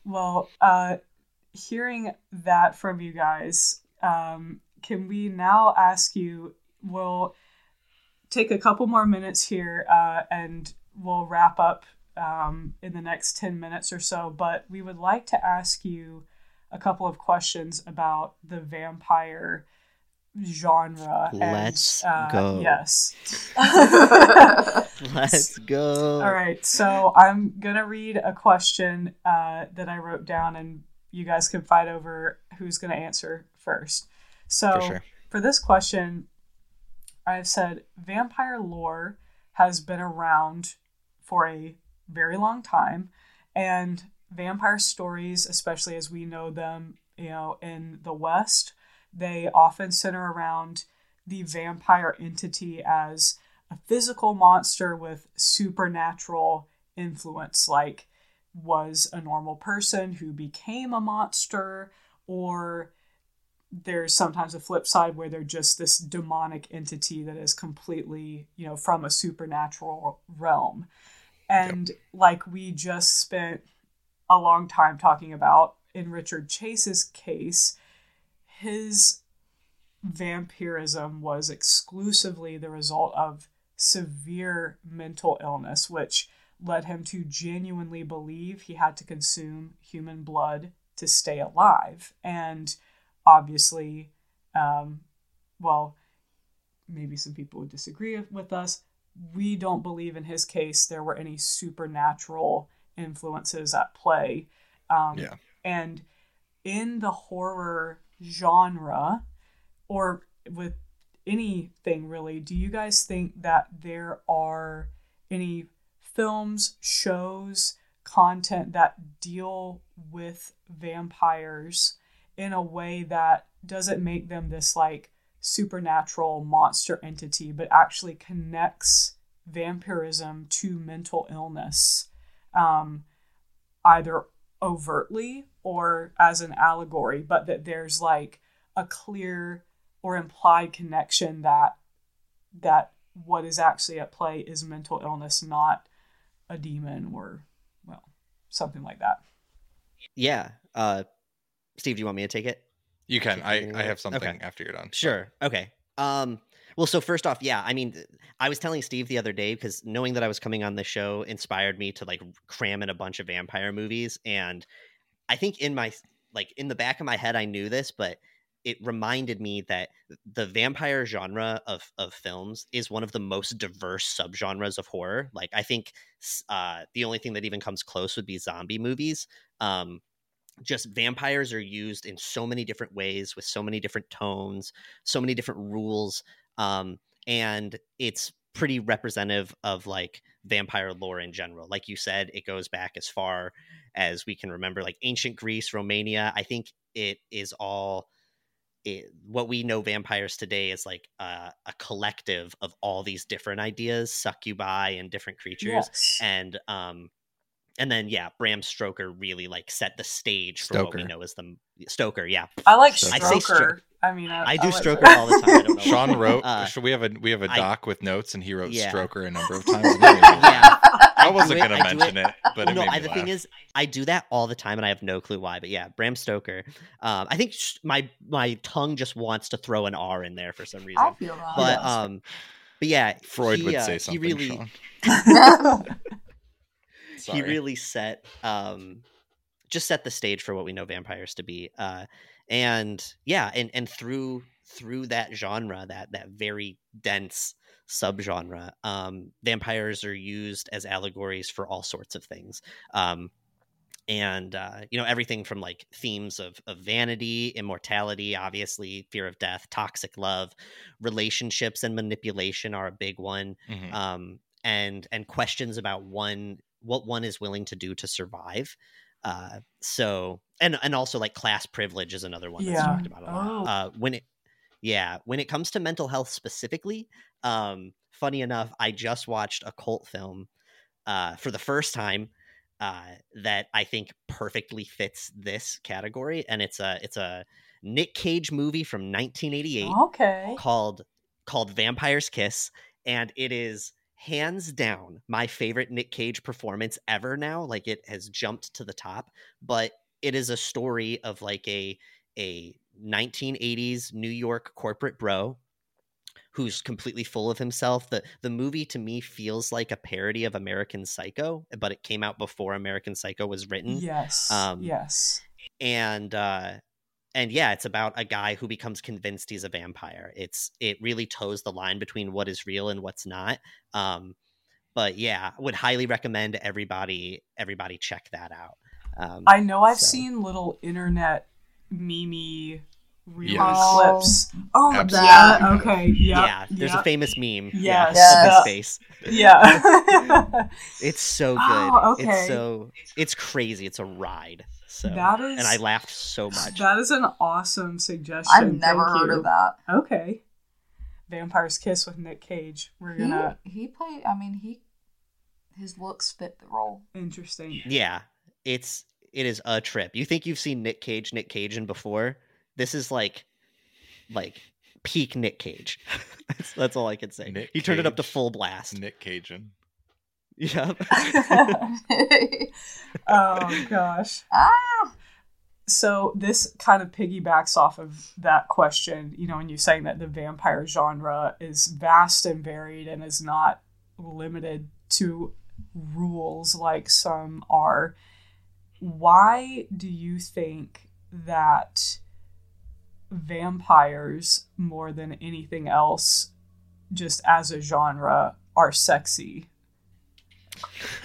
well uh hearing that from you guys um can we now ask you we'll take a couple more minutes here uh and we'll wrap up um in the next 10 minutes or so but we would like to ask you a couple of questions about the vampire genre Let's uh, go. yes Let's go. all right, so I'm gonna read a question uh, that I wrote down, and you guys can fight over who's gonna answer first. So For sure. for this question, I've said vampire lore has been around for a very long time, and vampire stories, especially as we know them, you know, in the West, they often center around the vampire entity as a physical monster with supernatural influence, like was a normal person who became a monster, or there's sometimes a flip side where they're just this demonic entity that is completely, you know, from a supernatural realm. And like we just spent a long time talking about in Richard Chase's case, his vampirism was exclusively the result of severe mental illness, which led him to genuinely believe he had to consume human blood to stay alive. And obviously, um, well, maybe some people would disagree with us. We don't believe in his case there were any supernatural influences at play. Um, Yeah. And in the horror genre, or with anything really, do you guys think that there are any films, shows, content that deal with vampires in a way that doesn't make them this like supernatural monster entity, but actually connects vampirism to mental illness, um, either overtly or as an allegory, but that there's like a clear or implied connection that that what is actually at play is mental illness, not a demon or well, something like that. Yeah. Uh, Steve, do you want me to take it? You can. I I have something Okay. after you're done. Sure. Okay. Um, well, so first off, yeah, I mean, I was telling Steve the other day because knowing that I was coming on the show inspired me to like cram in a bunch of vampire movies, and I think in my like in the back of my head, I knew this, but it reminded me that the vampire genre of of films is one of the most diverse subgenres of horror. Like, I think uh, the only thing that even comes close would be zombie movies. Um, just vampires are used in so many different ways with so many different tones, so many different rules. Um, and it's pretty representative of like vampire lore in general. Like you said, it goes back as far as we can remember, like ancient Greece, Romania. I think it is all it, what we know vampires today is like a, a collective of all these different ideas, succubi and different creatures Yes. and um and then yeah bram stoker really like set the stage for what we know as the stoker yeah I like I Stroker. say I, mean, I, i do like stroker all the time I don't know Sean wrote. Uh, so we have a we have a I- doc with notes, and he wrote Yeah. Stroker a number of times. and it was- yeah I wasn't it- gonna I mention it, but it no made I, the laugh. thing is i do that all the time and i have no clue why but yeah bram stoker um i think sh- my my tongue just wants to throw an r in there for some reason I feel that. but um but yeah Freud he, would uh, say he something. really Sean. he really set um just set the stage for what we know vampires to be uh and yeah and and through through that genre that that very dense subgenre um vampires are used as allegories for all sorts of things um and uh, you know everything from like themes of, of vanity immortality obviously fear of death toxic love relationships and manipulation are a big one Mhm. um, and and questions about one what one is willing to do to survive. Uh, so and and also like class privilege is another one that's talked about a lot. Oh. Uh, when it yeah when it comes to mental health specifically, um, funny enough, I just watched a cult film uh, for the first time uh, that I think perfectly fits this category, and it's a it's a Nick Cage movie from 1988 okay. called called Vampire's Kiss, and it is hands down my favorite Nick Cage performance ever. Now, like it has jumped to the top, but it is a story of like a a 1980s New York corporate bro who's completely full of himself. The the movie to me feels like a parody of American Psycho, but it came out before American Psycho was written Yes. Um, yes. and uh and yeah it's about a guy who becomes convinced he's a vampire it's it really toes the line between what is real and what's not um but yeah would highly recommend everybody everybody check that out um I know I've so- seen little internet meme reel Yes. clips. Oh, Absolutely. yeah. Okay. Yep, yeah there's yep, a famous meme Yes. yeah, Yes. his face Yeah. it's so good Oh, okay. it's so it's crazy it's a ride so That is- and i laughed so much that is an awesome suggestion. I've never Thank heard you. of that. Okay. Vampire's Kiss with Nick Cage. We're He, gonna he played. I mean, he his looks fit the role. interesting. Yeah, it's it is a trip. You think you've seen Nick Cage, Nick Cajun before? This is like like peak Nick Cage. that's, that's all I can say. Nick he turned it up to full blast. Nick Cajun. Yeah. oh gosh. ah, So this kind of piggybacks off of that question, you know, when you're saying that the vampire genre is vast and varied and is not limited to rules like some are. Why do you think that vampires, more than anything else, just as a genre, are sexy?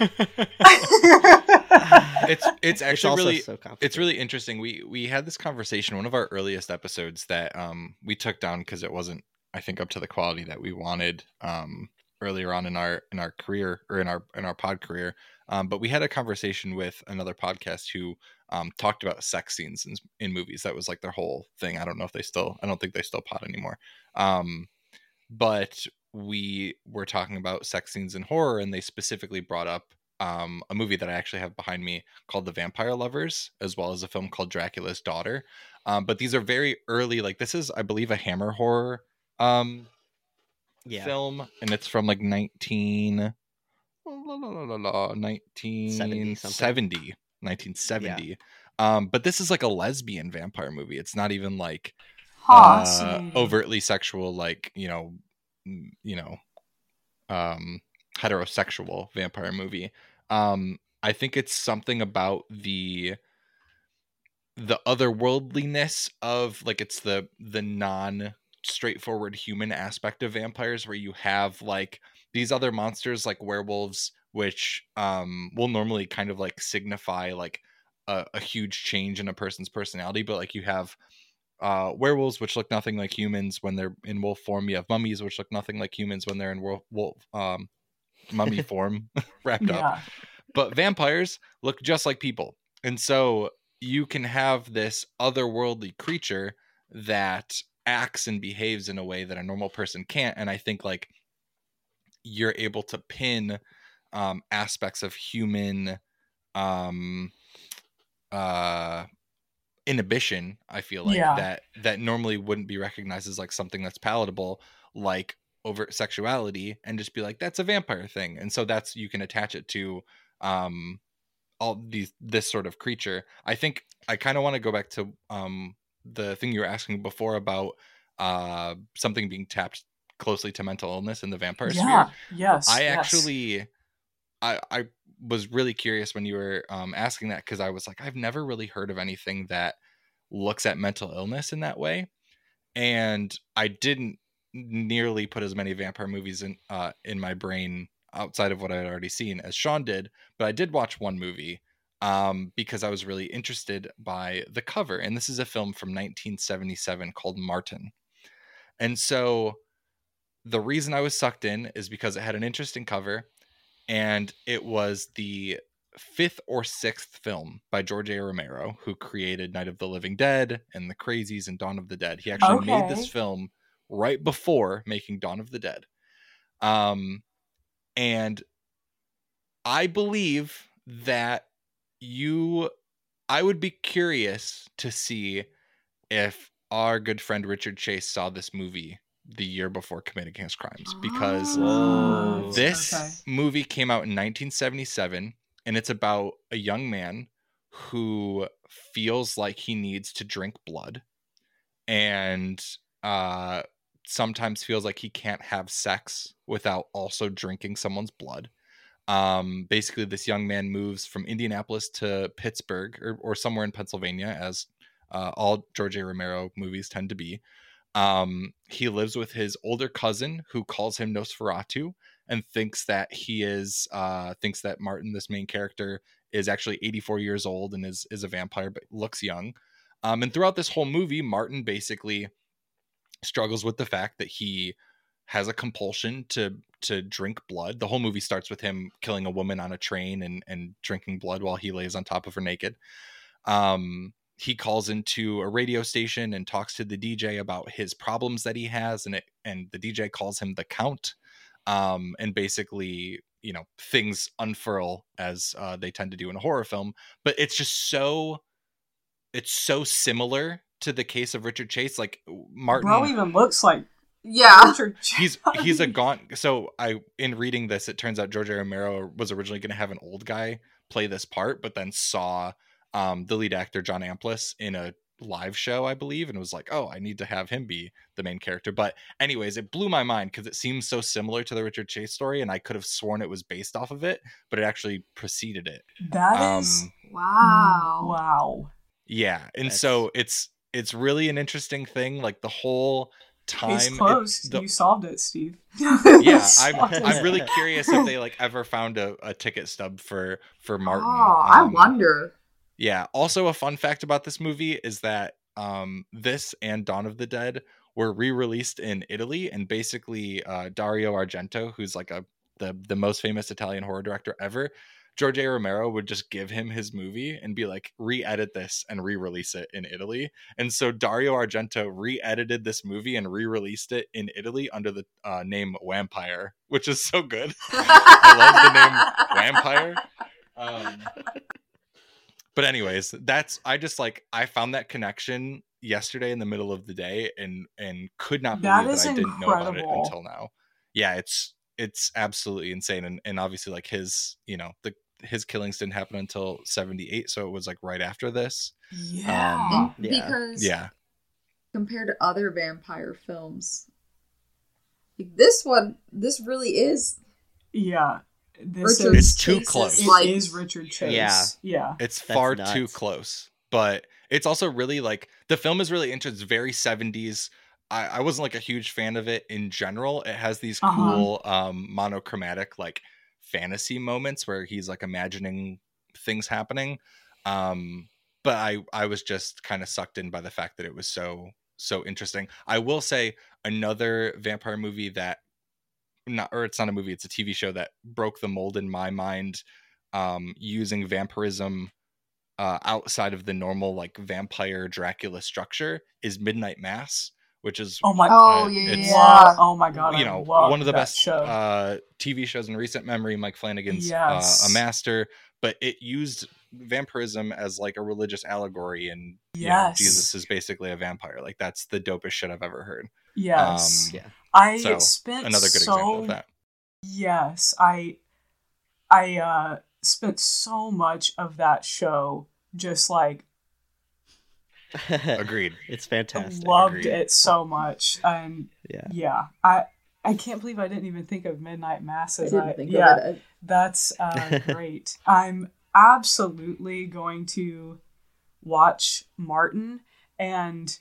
it's it's actually also really so it's really interesting. We we had this conversation one of our earliest episodes that um we took down because it wasn't I think up to the quality that we wanted um earlier on in our in our career or in our in our pod career. Um, but we had a conversation with another podcast who um, talked about sex scenes in, in movies. That was like their whole thing. I don't know if they still. I don't think they still pod anymore. Um, but we were talking about sex scenes in horror, and they specifically brought up um, a movie that I actually have behind me called The Vampire Lovers, as well as a film called Dracula's Daughter. Um, but these are very early. Like this is, I believe, a Hammer horror um, yeah. film, and it's from like nineteen. La, la, la, la, la, 1970 something. 1970 um but this is like a lesbian vampire movie it's not even like huh. uh, overtly sexual like you know m- you know um heterosexual vampire movie. Um i think it's something about the the otherworldliness of like it's the the non straightforward human aspect of vampires where you have like these other monsters like werewolves which um will normally kind of like signify like a, a huge change in a person's personality, but like you have uh, werewolves which look nothing like humans when they're in wolf form. You have mummies which look nothing like humans when they're in wolf, wolf um, mummy form, wrapped up. But vampires look just like people, and so you can have this otherworldly creature that acts and behaves in a way that a normal person can't. And I think like you're able to pin um, aspects of human um, uh, inhibition. I feel like Yeah. that that normally wouldn't be recognized as like something that's palatable, like overt sexuality, and just be like that's a vampire thing. And so that's you can attach it to um, all these this sort of creature. I think I kind of want to go back to um, the thing you were asking before about uh, something being tapped closely to mental illness in the vampire Yeah. sphere. Yes. I yes. actually, I I was really curious when you were um, asking that because I was like, I've never really heard of anything that looks at mental illness in that way, and I didn't nearly put as many vampire movies in uh, in my brain outside of what I had already seen as Sean did, but I did watch one movie um, because I was really interested by the cover, and this is a film from 1977 called Martin, and so the reason I was sucked in is because it had an interesting cover and it was the fifth or sixth film by George A. Romero, who created Night of the Living Dead and The Crazies and Dawn of the Dead. He actually made this film right before making Dawn of the Dead. Um, and I believe that you, I would be curious to see if our good friend Richard Chase saw this movie the year before committing his crimes because Whoa. this Okay. movie came out in 1977 and it's about a young man who feels like he needs to drink blood and uh sometimes feels like he can't have sex without also drinking someone's blood um basically this young man moves from indianapolis to pittsburgh or, or somewhere in pennsylvania as uh, all george a romero movies tend to be um he lives with his older cousin who calls him nosferatu and thinks that he is uh thinks that martin this main character is actually 84 years old and is is a vampire but looks young. Um and throughout this whole movie martin basically struggles with the fact that he has a compulsion to to drink blood. The whole movie starts with him killing a woman on a train and and drinking blood while he lays on top of her naked. Um he calls into a radio station and talks to the DJ about his problems that he has and it and the DJ calls him the count um and basically you know things unfurl as uh, they tend to do in a horror film but it's just so it's so similar to the case of Richard Chase like Martin Bro even looks like Yeah. Richard. he's he's a gaunt so i in reading this it turns out george A. romero was originally going to have an old guy play this part but then saw um the lead actor john amplas in a live show i believe and was like oh i need to have him be the main character but anyways it blew my mind because it seems so similar to the richard chase story and i could have sworn it was based off of it but it actually preceded it That is um Wow. wow. yeah and That's- so it's it's really an interesting thing like the whole time Case it- closed. the- you solved it, Steve. yeah I'm, it. I'm really curious if they like ever found a, a ticket stub for for martin Oh, I Um, wonder. Yeah also a fun fact about this movie is that um this and dawn of the dead were re-released in italy and basically uh dario argento who's like a the the most famous italian horror director ever george a romero would just give him his movie and be like re-edit this and re-release it in italy and so dario argento re-edited this movie and re-released it in italy under the uh, name vampire which is so good I love the name vampire. Um, but anyways, that's I just like I found that connection yesterday in the middle of the day and and could not believe is that I didn't know about it until now. Yeah, it's it's absolutely insane and and obviously like his you know the his killings didn't happen until 78 so it was like right after this Yeah. Um, Yeah. Because yeah compared to other vampire films, like this one, this really is. yeah. This Richard is It's too Chase close. is it like is Richard Chase. Yeah. Yeah. it's That's far too close but it's also really like the film is really interesting it's very 70s I, I wasn't like a huge fan of it in general it has these Uh-huh. cool um monochromatic like fantasy moments where he's like imagining things happening Um, but I I was just kind of sucked in by the fact that it was so so interesting. I will say another vampire movie that not or it's not a movie, it's a TV show that broke the mold in my mind um using vampirism uh outside of the normal like vampire Dracula structure is Midnight Mass, which is Oh my Oh Uh, yeah, it's- Love- oh my god! you know one of the best show. uh tv shows in recent memory mike flanagan's Yes. uh, a master but it used vampirism as like a religious allegory and you know, jesus is basically a vampire like that's the dopest shit i've ever heard yes, um, Yeah. I so, spent another good so example of that Yes, I I uh spent so much of that show just like agreed it's fantastic. loved agreed. it so much and Yeah. yeah, I I can't believe I didn't even think of Midnight Mass I as didn't I, think yeah, of it. that's uh great. I'm absolutely going to watch Martin and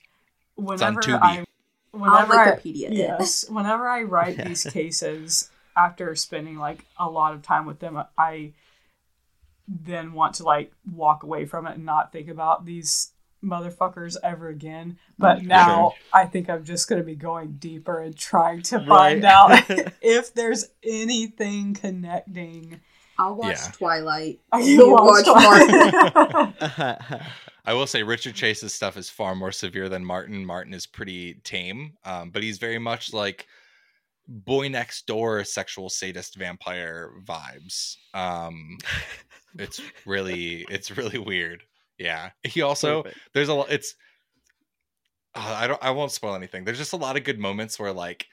whenever I I'll whenever I, Wikipedia it. yes whenever i write these cases after spending like a lot of time with them i then want to like walk away from it and not think about these motherfuckers ever again but mm, now i think i'm just going to be going deeper and trying to find Right. out if there's anything connecting I'll watch Yeah. Twilight. You You watch watch Martin. I will say richard chase's stuff is far more severe than martin. Martin is pretty tame um, but he's very much like boy next door sexual sadist vampire vibes. Um it's really it's really weird. Yeah. He also Perfect. there's a lot it's uh, i don't i won't spoil anything. There's just a lot of good moments where like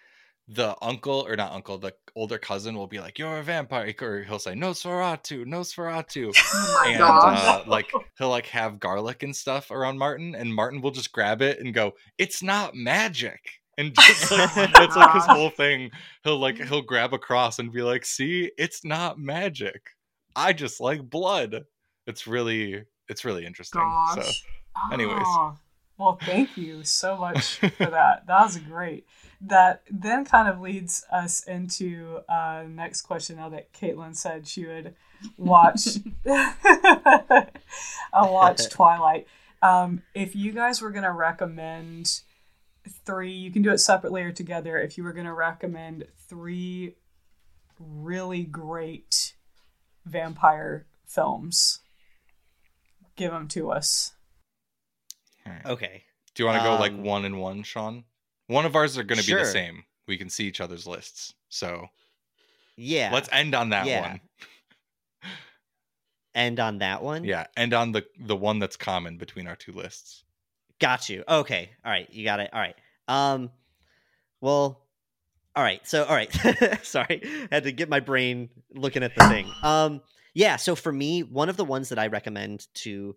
the uncle or not uncle the older cousin will be like you're a vampire or he'll say nosferatu nosferatu Oh and uh, like he'll like have garlic and stuff around martin and martin will just grab it and go it's not magic and just like Oh that's like his whole thing. He'll like he'll grab a cross and be like see it's not magic. I just like blood. It's really it's really interesting so Anyways. Oh, well, thank you so much for that. That was great. That then kind of leads us into uh, next question. Now that Caitlin said she would watch, I watch Twilight. Um, if you guys were gonna recommend three, you can do it separately or together. If you were gonna recommend three really great vampire films, give them to us. okay. do you want to go like Um, one and one sean one of ours are going to be the same we can see each other's lists so Yeah. let's end on that Yeah. one end on that one. yeah end on the the one that's common between our two lists Got you. Okay. All right. You got it. All right. Um well all right. So all right. Sorry. I had to get my brain looking at the thing. Um yeah, so for me, one of the ones that I recommend to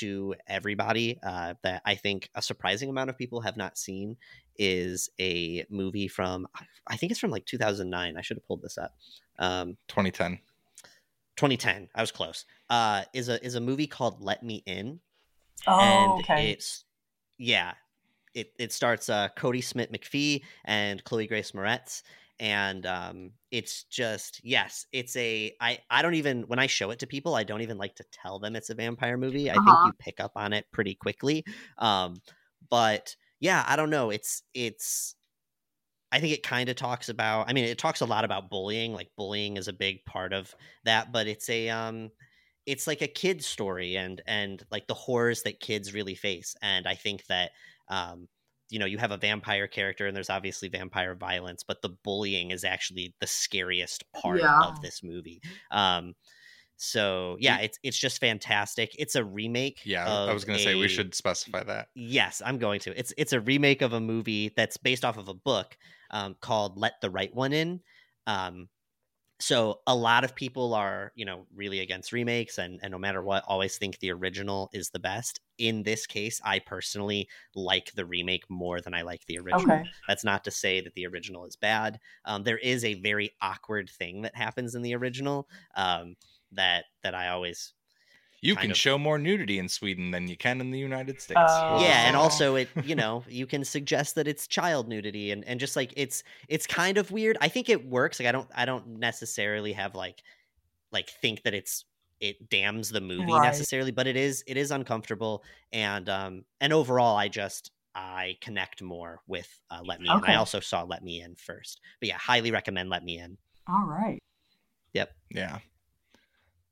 to everybody uh, that I think a surprising amount of people have not seen is a movie from I think it's from like 2009. I should have pulled this up. Um 2010 2010. I was close. Uh is a is a movie called Let Me In Oh, and okay. it's yeah it, it starts uh kodi smit-mcphee and chloe grace moretz and um it's just yes it's a i i don't even when i show it to people i don't even like to tell them it's a vampire movie i think Uh-huh. you pick up on it pretty quickly um but yeah i don't know it's it's I think it kind of talks about I mean it talks a lot about bullying like bullying is a big part of that but it's a um it's like a kid's story and and like the horrors that kids really face and I think that um you know you have a vampire character and there's obviously vampire violence but the bullying is actually the scariest part Yeah. of this movie um so yeah it's it's just fantastic it's a remake yeah i was going to say we should specify that Yes, I'm going to. It's it's a remake of a movie that's based off of a book um, called "Let the Right One In." Um, so a lot of people are, you know, really against remakes, and and no matter what, always think the original is the best. In this case, I personally like the remake more than I like the original. okay. That's not to say that the original is bad. Um, there is a very awkward thing that happens in the original um, that that I always you can of- show more nudity in sweden than you can in the united states Oh. yeah and also it you know you can suggest that it's child nudity and and just like it's it's kind of weird i think it works like i don't i don't necessarily have like like think that it's it damns the movie Right. necessarily, but it is it is uncomfortable and um and overall I just I connect more with uh, Let Me In. I also saw Let Me In first, but yeah, highly recommend Let Me In. All right. Yep. Yeah.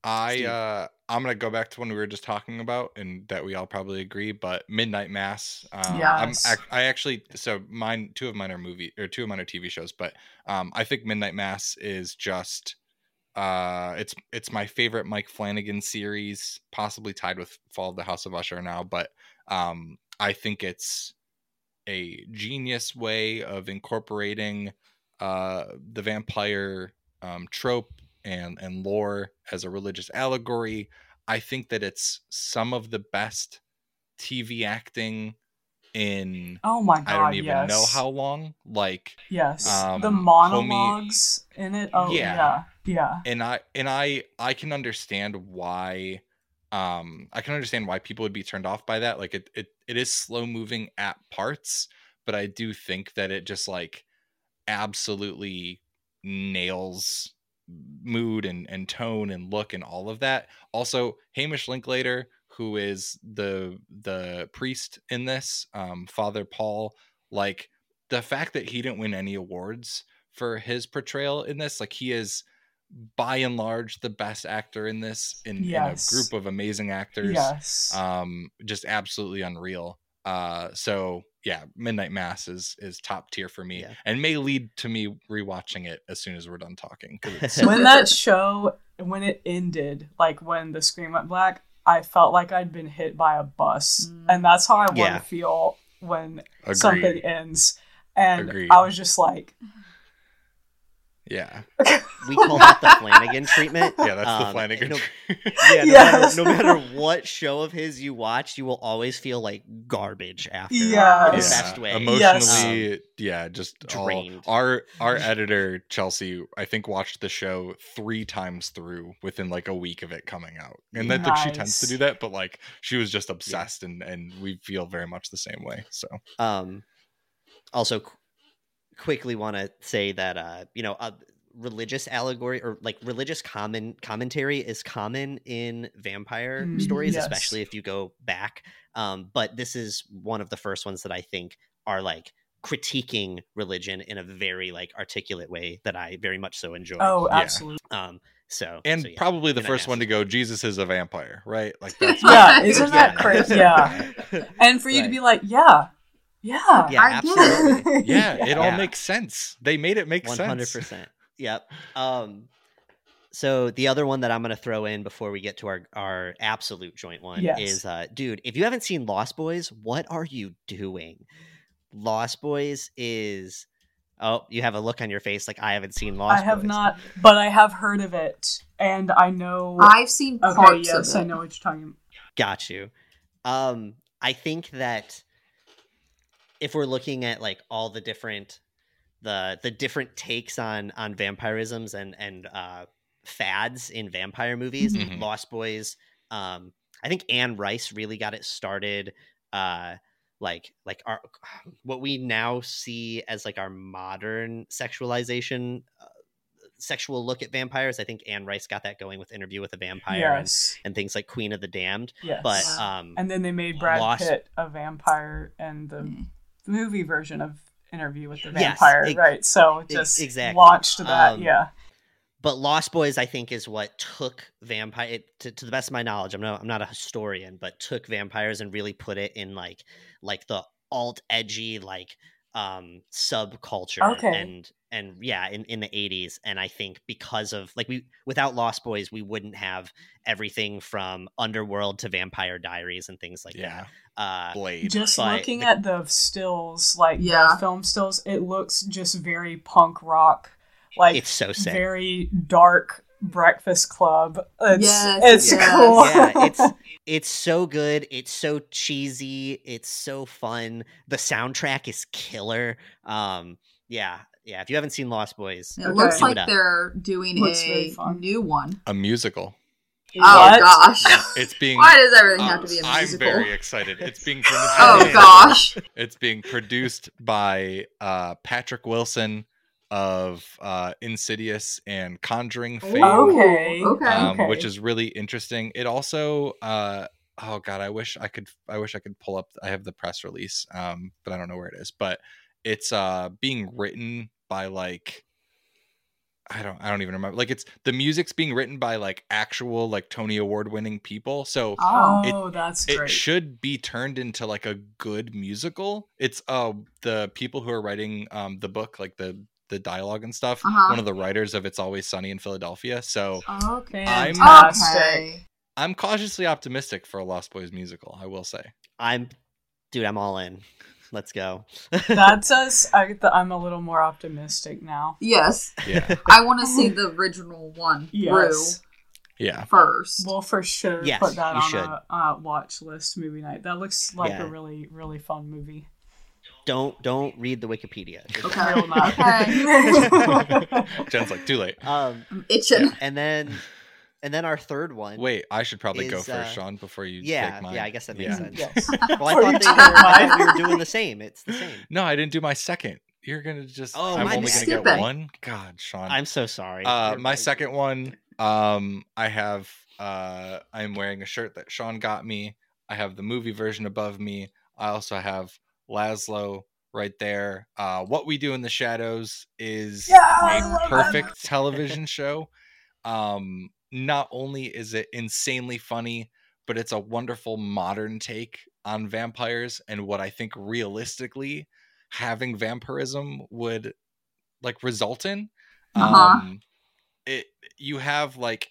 I Steve. uh I'm gonna go back to one we were just talking about and that we all probably agree, but Midnight Mass. Um, I'm Yes. ac- I actually so mine two of mine are movie or two of mine are TV shows, but um I think Midnight Mass is just uh it's it's my favorite Mike Flanagan series, possibly tied with Fall of the House of Usher now, but um I think it's a genius way of incorporating uh the vampire um trope and and lore as a religious allegory. I think that it's some of the best TV acting in Oh my god. I don't even yes. know how long. Like Yes. um, the homie- monologues in it. Oh Yeah. yeah. Yeah. and I and I I can understand why um I can understand why people would be turned off by that. Like it it, it is slow moving at parts, but I do think that it just like absolutely nails mood and, and tone and look and all of that. Also, Hamish Linklater, who is the the priest in this, um, Father Paul, like the fact that he didn't win any awards for his portrayal in this, like he is by and large the best actor in this in, Yes. in a group of amazing actors. Yes. Um, just absolutely unreal. Uh, so yeah, Midnight Mass is is top tier for me, Yeah. and may lead to me rewatching it as soon as we're done talking. when that show when it ended, like when the screen went black, I felt like I'd been hit by a bus, Mm. and that's how I want Yeah. to feel when Agreed. something ends. And Agreed. I was just like, Yeah, We call that the Flanagan treatment. yeah, that's the Um, Flanagan. No, yeah, no, Yes. matter, no matter what show of his you watch, you will always feel like garbage after. Yes. In the yeah, best way. emotionally, yeah, just all- drained. our our editor Chelsea, I think, watched the show three times through within like a week of it coming out, and that like, she tends to do that. But like, she was just obsessed, and and we feel very much the same way. So Um, also, qu- quickly want to say that uh, you know, uh, religious allegory or like religious common commentary is common in vampire Mm, stories, yes. especially if you go back. Um, but this is one of the first ones that I think are like critiquing religion in a very like articulate way that I very much so enjoy. oh, Yeah. absolutely. Um, so and so, yeah. probably the Midnight first one to go. Jesus is a vampire, right? Like that's Yeah, Yeah. isn't that crazy? Yeah. And for you to be like, yeah, yeah, yeah, I it. absolutely. yeah, it all Yeah. makes sense. They made it make One sense. hundred percent. Yep. Um. So the other one that I'm gonna throw in before we get to our our absolute joint one Yes. is, uh, dude, if you haven't seen Lost Boys, what are you doing? Lost Boys is. Oh, you have a look on your face like I haven't seen Lost. Boys. I have Boys. not, but I have heard of it, and I know. I've seen okay, parts yes, of I know what you're talking about. Got you. Um, I think that if we're looking at like all the different the the different takes on on vampirisms and and uh fads in vampire movies, Mhm. Lost Boys, um, I think Anne Rice really got it started. Uh, like like our what we now see as like our modern sexualization. Uh, sexual look at vampires i think anne rice got that going with interview with a vampire and, Yes, and things like queen of the damned yes. but um and then they made Brad Lost- Pitt a vampire and the Mm. Movie version of Interview with the Yes, Vampire, right? So just exactly. launched that. Um, yeah, but Lost Boys, I think, is what took vampire it, to, to the best of my knowledge. I'm not I'm not a historian, but took vampires and really put it in like like the alt edgy like um subculture Okay. and and yeah in, in the 80s and i think because of like we without lost boys we wouldn't have everything from underworld to vampire diaries and things like yeah, that uh Blade. just but looking the- at the stills, like Yeah. the film stills, it looks just very punk rock, like it's so sick very dark Breakfast Club. It's, Yes, it's yes. cool. yeah, it's it's so good. It's so cheesy. It's so fun. The soundtrack is killer. Um, yeah, yeah. If you haven't seen Lost Boys, It Okay. looks Give it like they're doing Looks a new one. a musical. Oh What? gosh. It's being. Why does everything uh, have to be a I'm very excited. It's being. oh produced- gosh. It's being produced by uh, Patrick Wilson of uh, Insidious and Conjuring fame, Okay. Okay. um, okay. which is really interesting. It also, uh, oh god, I wish I could. I wish I could pull up. I have the press release, um, but I don't know where it is. But it's uh, being written by like. I don't I don't even remember. Like it's the music's being written by like actual like Tony Award winning people. So Oh. Oh, that's it should be turned into like a good musical. It's uh the people who are writing um the book, like the the dialogue and stuff. Uh-huh. One of the writers of It's Always Sunny in Philadelphia. So Okay. I'm- Okay. I'm cautiously optimistic for a Lost Boys musical. I will say. I'm, dude, I'm all in. Let's go. That says I, th- I'm a little more optimistic now. Yes. Yeah, I want to see the original one Yes. yeah. first. We'll for sure Yes, put that you on should. a uh, watch list movie night. That looks like Yeah. a really, really fun movie. Don't don't read the Wikipedia. Just- Okay. Okay. Jen's like too late. Um, I'm itching. and then and then our third one. Wait, I should probably go first, uh, Sean, before you yeah, take mine. yeah, I guess that makes Yeah. sense. yes. Well, I thought, they were, I thought we were doing the same. It's the same. No, I didn't do my second. You're gonna just. Oh, I'm only gonna get Skipping. one. God, Sean. I'm so sorry. Uh, my right. second one, um, I have uh, I'm wearing a shirt that Sean got me. I have the movie version above me. I also have Laszlo right there. Uh, what we do in the shadows is Yeah, I love a that perfect television show. Um, not only is it insanely funny, but it's a wonderful modern take on vampires and what I think realistically having vampirism would like result in. Uh-huh. Um, it you have like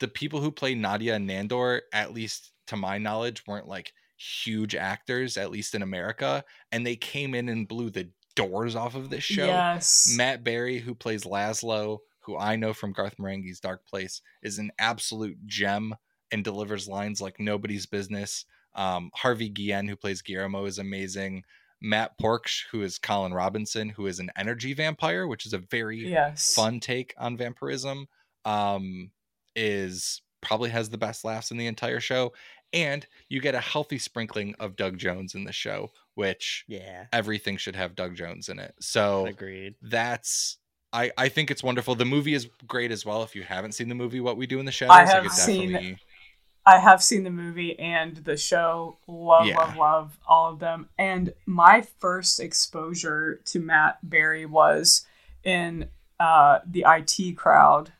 the people who play Nadia and Nandor, at least to my knowledge, weren't like huge actors, at least in America, and they came in and blew the doors off of this show. Yes. Matt Berry, who plays Laszlo, who I know from Garth Marenghi's Dark Place, is an absolute gem and delivers lines like nobody's business. Um, Harvey Guillen, who plays Guillermo, is amazing. Matt Proksch, who is Colin Robinson, who is an energy vampire, which is a very yes. fun take on vampirism, um, is probably has the best laughs in the entire show. And you get a healthy sprinkling of Doug Jones in the show, which Yeah, everything should have Doug Jones in it. So agreed. that's I I think it's wonderful. The movie is great as well. If you haven't seen the movie, What We Do in the Shadows, I have seen- definitely I have seen the movie and the show. Love, Yeah. love, love all of them. And my first exposure to Matt Berry was in uh, the IT crowd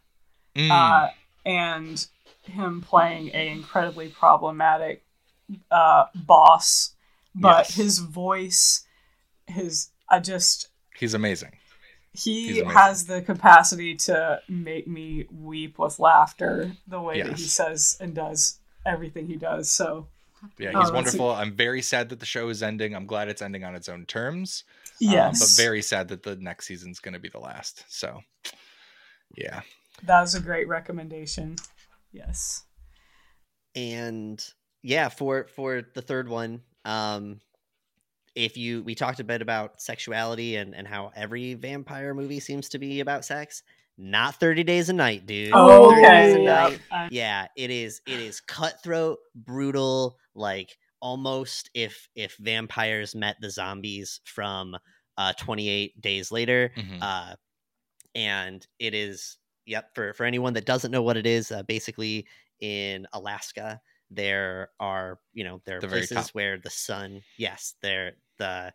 Mm, uh, and him playing a incredibly problematic uh, boss. But Yes. his voice, his I just he's amazing. He's he has the capacity to make me weep with laughter the way that he says and does everything he does. So Yeah, Oh, he's that's wonderful. I'm very sad that the show is ending. I'm glad it's ending on its own terms. um, yes, but very sad that the next season's going to be the last. So, yeah. that was a great recommendation. Yes. and yeah for for the third one um if you we talked a bit about sexuality and and how every vampire movie seems to be about sex not 30 days a night dude Oh, 30 days a okay. night Yep. Yeah it is it is cutthroat brutal like almost if if vampires met the zombies from uh 28 days later Mhm. uh and it is yep for for anyone that doesn't know what it is uh, basically in alaska there are you know there are The places where the sun yes there the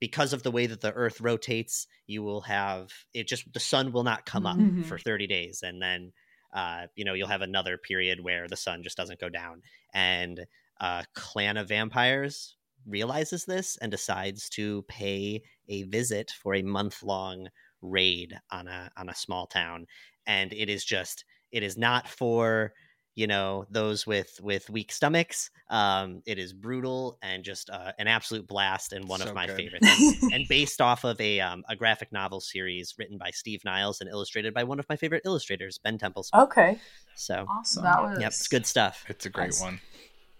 because of the way that the earth rotates you will have it just the sun will not come up Mhm. for 30 days and then uh you know you'll have another period where the sun just doesn't go down. And uh clan of vampires realizes this and decides to pay a visit for a month long raid on a on a small town. And it is just it is not for you know those with with weak stomachs um it is brutal and just uh, an absolute blast and one So of my good. favorite things and based off of a um, a graphic novel series written by Steve Niles and illustrated by one of my favorite illustrators Ben Temple Okay. so Awesome. That was yep it's good stuff It's a great Nice. one.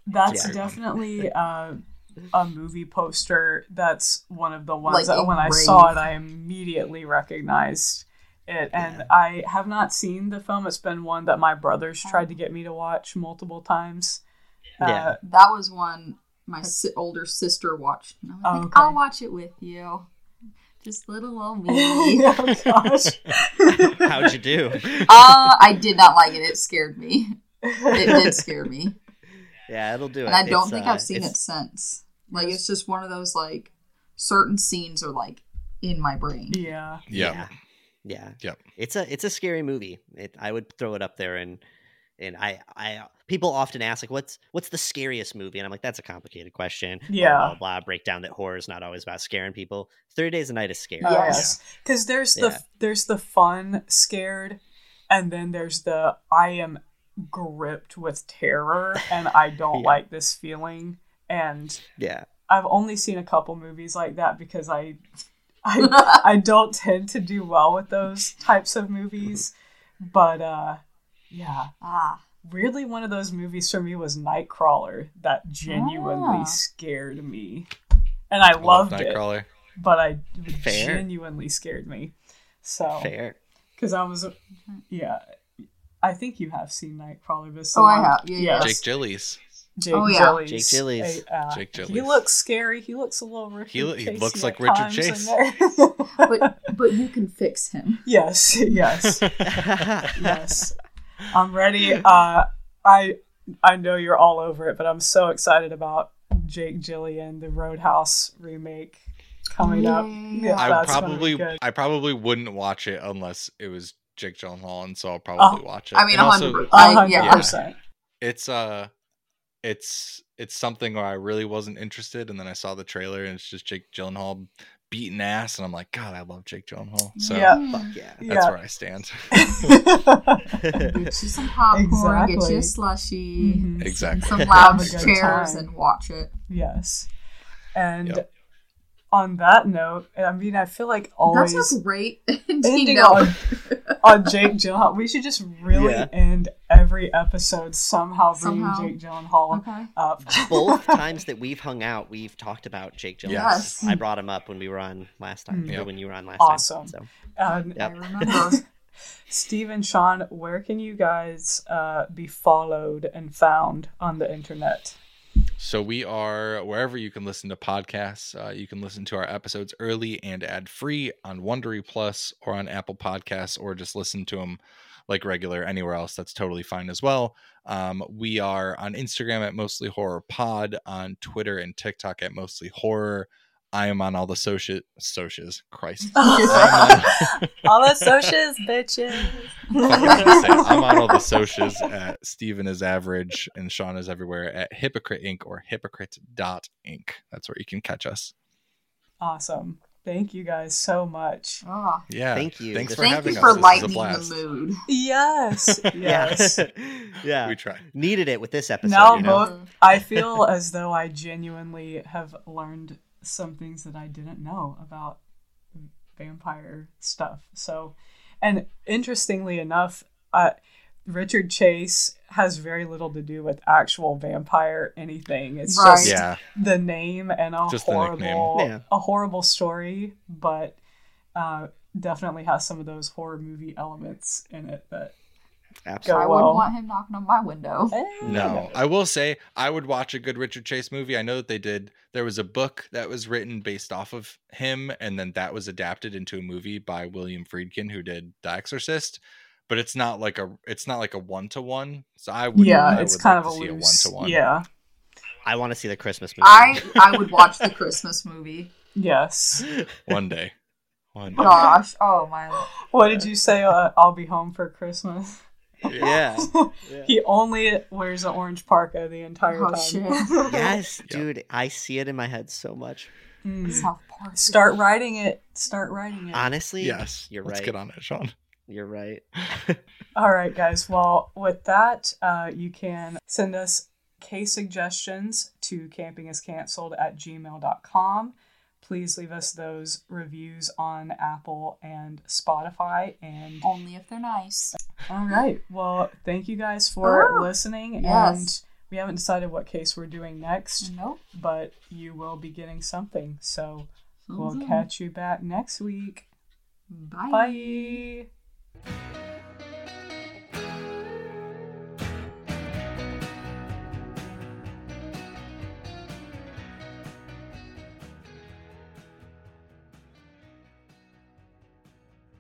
That's Yeah. definitely uh, a movie poster. That's one of the ones Like that when I saw it. I immediately recognized it. And Yeah. I have not seen the film. It's been one that my brothers tried to get me to watch multiple times. Yeah. Uh, That was one my si- older sister watched. And I was Oh, like, okay. I'll watch it with you. Just little old me. oh gosh. How'd you do? uh, I did not like it. It scared me. It did scare me. Yeah, it'll do it. And I don't It's, think uh, I've seen it since. Like it's just one of those like certain scenes are like in my brain. Yeah. Yeah. Yeah. Yeah. Yep. It's a it's a scary movie. It, I would throw it up there and and I I people often ask like what's what's the scariest movie and I'm like that's a complicated question. Blah, Yeah. Blah blah. Break down that horror is not always about scaring people. Thirty Days a Night is scary. Yes. Because there's the Yeah. there's the fun scared, and then there's the I am gripped with terror and I don't Yeah. like this feeling. And Yeah. I've only seen a couple movies like that because I I I don't tend to do well with those types of movies. But uh yeah. Ah, Weirdly one of those movies for me was Nightcrawler that genuinely Ah. scared me. And I I love loved it, Nightcrawler. but I Fair. genuinely scared me. So Fair. because I was, yeah, I think you have seen Nightcrawler. But Oh, I have. Yeah, yeah. Jake Gyllenhaal. Jake Oh, yeah. Gyllenhaal. Jake Gyllenhaal. A, uh, Jake He looks scary. He looks a little Richard He lo- he looks like Richard Chase. but but you can fix him. yes, yes, yes. I'm ready. Uh, I I know you're all over it, but I'm so excited about Jake Gyllenhaal, the Roadhouse remake coming up. Yeah. I that's gonna be probably. I probably wouldn't watch it unless it was Jake Gyllenhaal, and so I'll probably watch it. I mean, And a also, hundred. A I, hundred yeah. percent. it's uh it's it's something where I really wasn't interested, and then I saw the trailer, and it's just Jake Gyllenhaal beating ass, and I'm like, God, I love Jake Gyllenhaal. So Yeah. Fuck yeah. that's Yeah. where I stand. Get you some popcorn, get you a slushy, Mhm. exactly. some Have lounge chairs, time. and watch it. Yes. And Yep. on that note, I mean, I feel like always That's a great ending ending on, note. On Jake Gyllenhaal. We should just really Yeah. end every episode somehow bringing Somehow. Jake Gyllenhaal Okay. up. Both times that we've hung out, we've talked about Jake Gyllenhaal. Yes. I brought him up when we were on last time, or Yep. when you were on last Awesome. time. So Um, I remember. Steve and Sean, where can you guys uh, be followed and found on the internet? So we are wherever you can listen to podcasts. Uh, you can listen to our episodes early and ad free on Wondery Plus or on Apple Podcasts, or just listen to them like regular anywhere else. That's totally fine as well. Um, we are on Instagram at Mostly Horror Pod, on Twitter and TikTok at Mostly Horror. I am on all the social socials. Christ, on, All the socials, bitches. say. I'm on all the socials at Steven is average and Sean is everywhere at Hypocrite Inc. or hypocrite.inc. That's where you can catch us. Awesome. Thank you guys so much. Ah, Yeah. Thank you. Thanks for was thank having you us. for This is a lightening the blast. mood. Yes. Yes. yeah. We try. Needed it with this episode. now you know? both I feel as though I genuinely have learned some things that I didn't know about vampire stuff. So, and interestingly enough, uh, Richard Chase has very little to do with actual vampire anything. It's Right. just Yeah. the name and a Just horrible, Yeah. a horrible story, but uh, definitely has some of those horror movie elements in it that Absolutely. I wouldn't want him knocking on my window. eh, No, I will say I would watch a good Richard Chase movie. I know that they did. There was a book that was written based off of him, and then that was adapted into a movie by William Friedkin, who did The Exorcist. But it's not like a it's not like a one to one. So I would yeah, I it's would kind like of a see loose. one to one. Yeah. I want to see the Christmas movie. I I would watch the Christmas movie. Yes. one day. One day. Gosh, oh my. What did you say? Uh, I'll be home for Christmas. yeah. He only wears an orange parka the entire Oh time. shit. Yes, Yep. dude. I see it in my head so much. Mm. South Park. Start writing it. Start writing it. Honestly, Yes, you're Let's right. get on it, Sean. You're right. All right, guys. Well, with that, uh, you can send us case suggestions to campingiscanceled at gmail.com. Please leave us those reviews on Apple and Spotify. And Only if they're nice. all right. Well, thank you guys for Oh, listening. yes. And we haven't decided what case we're doing next, Nope. but you will be getting something. So we'll catch you back next week. Bye. Bye.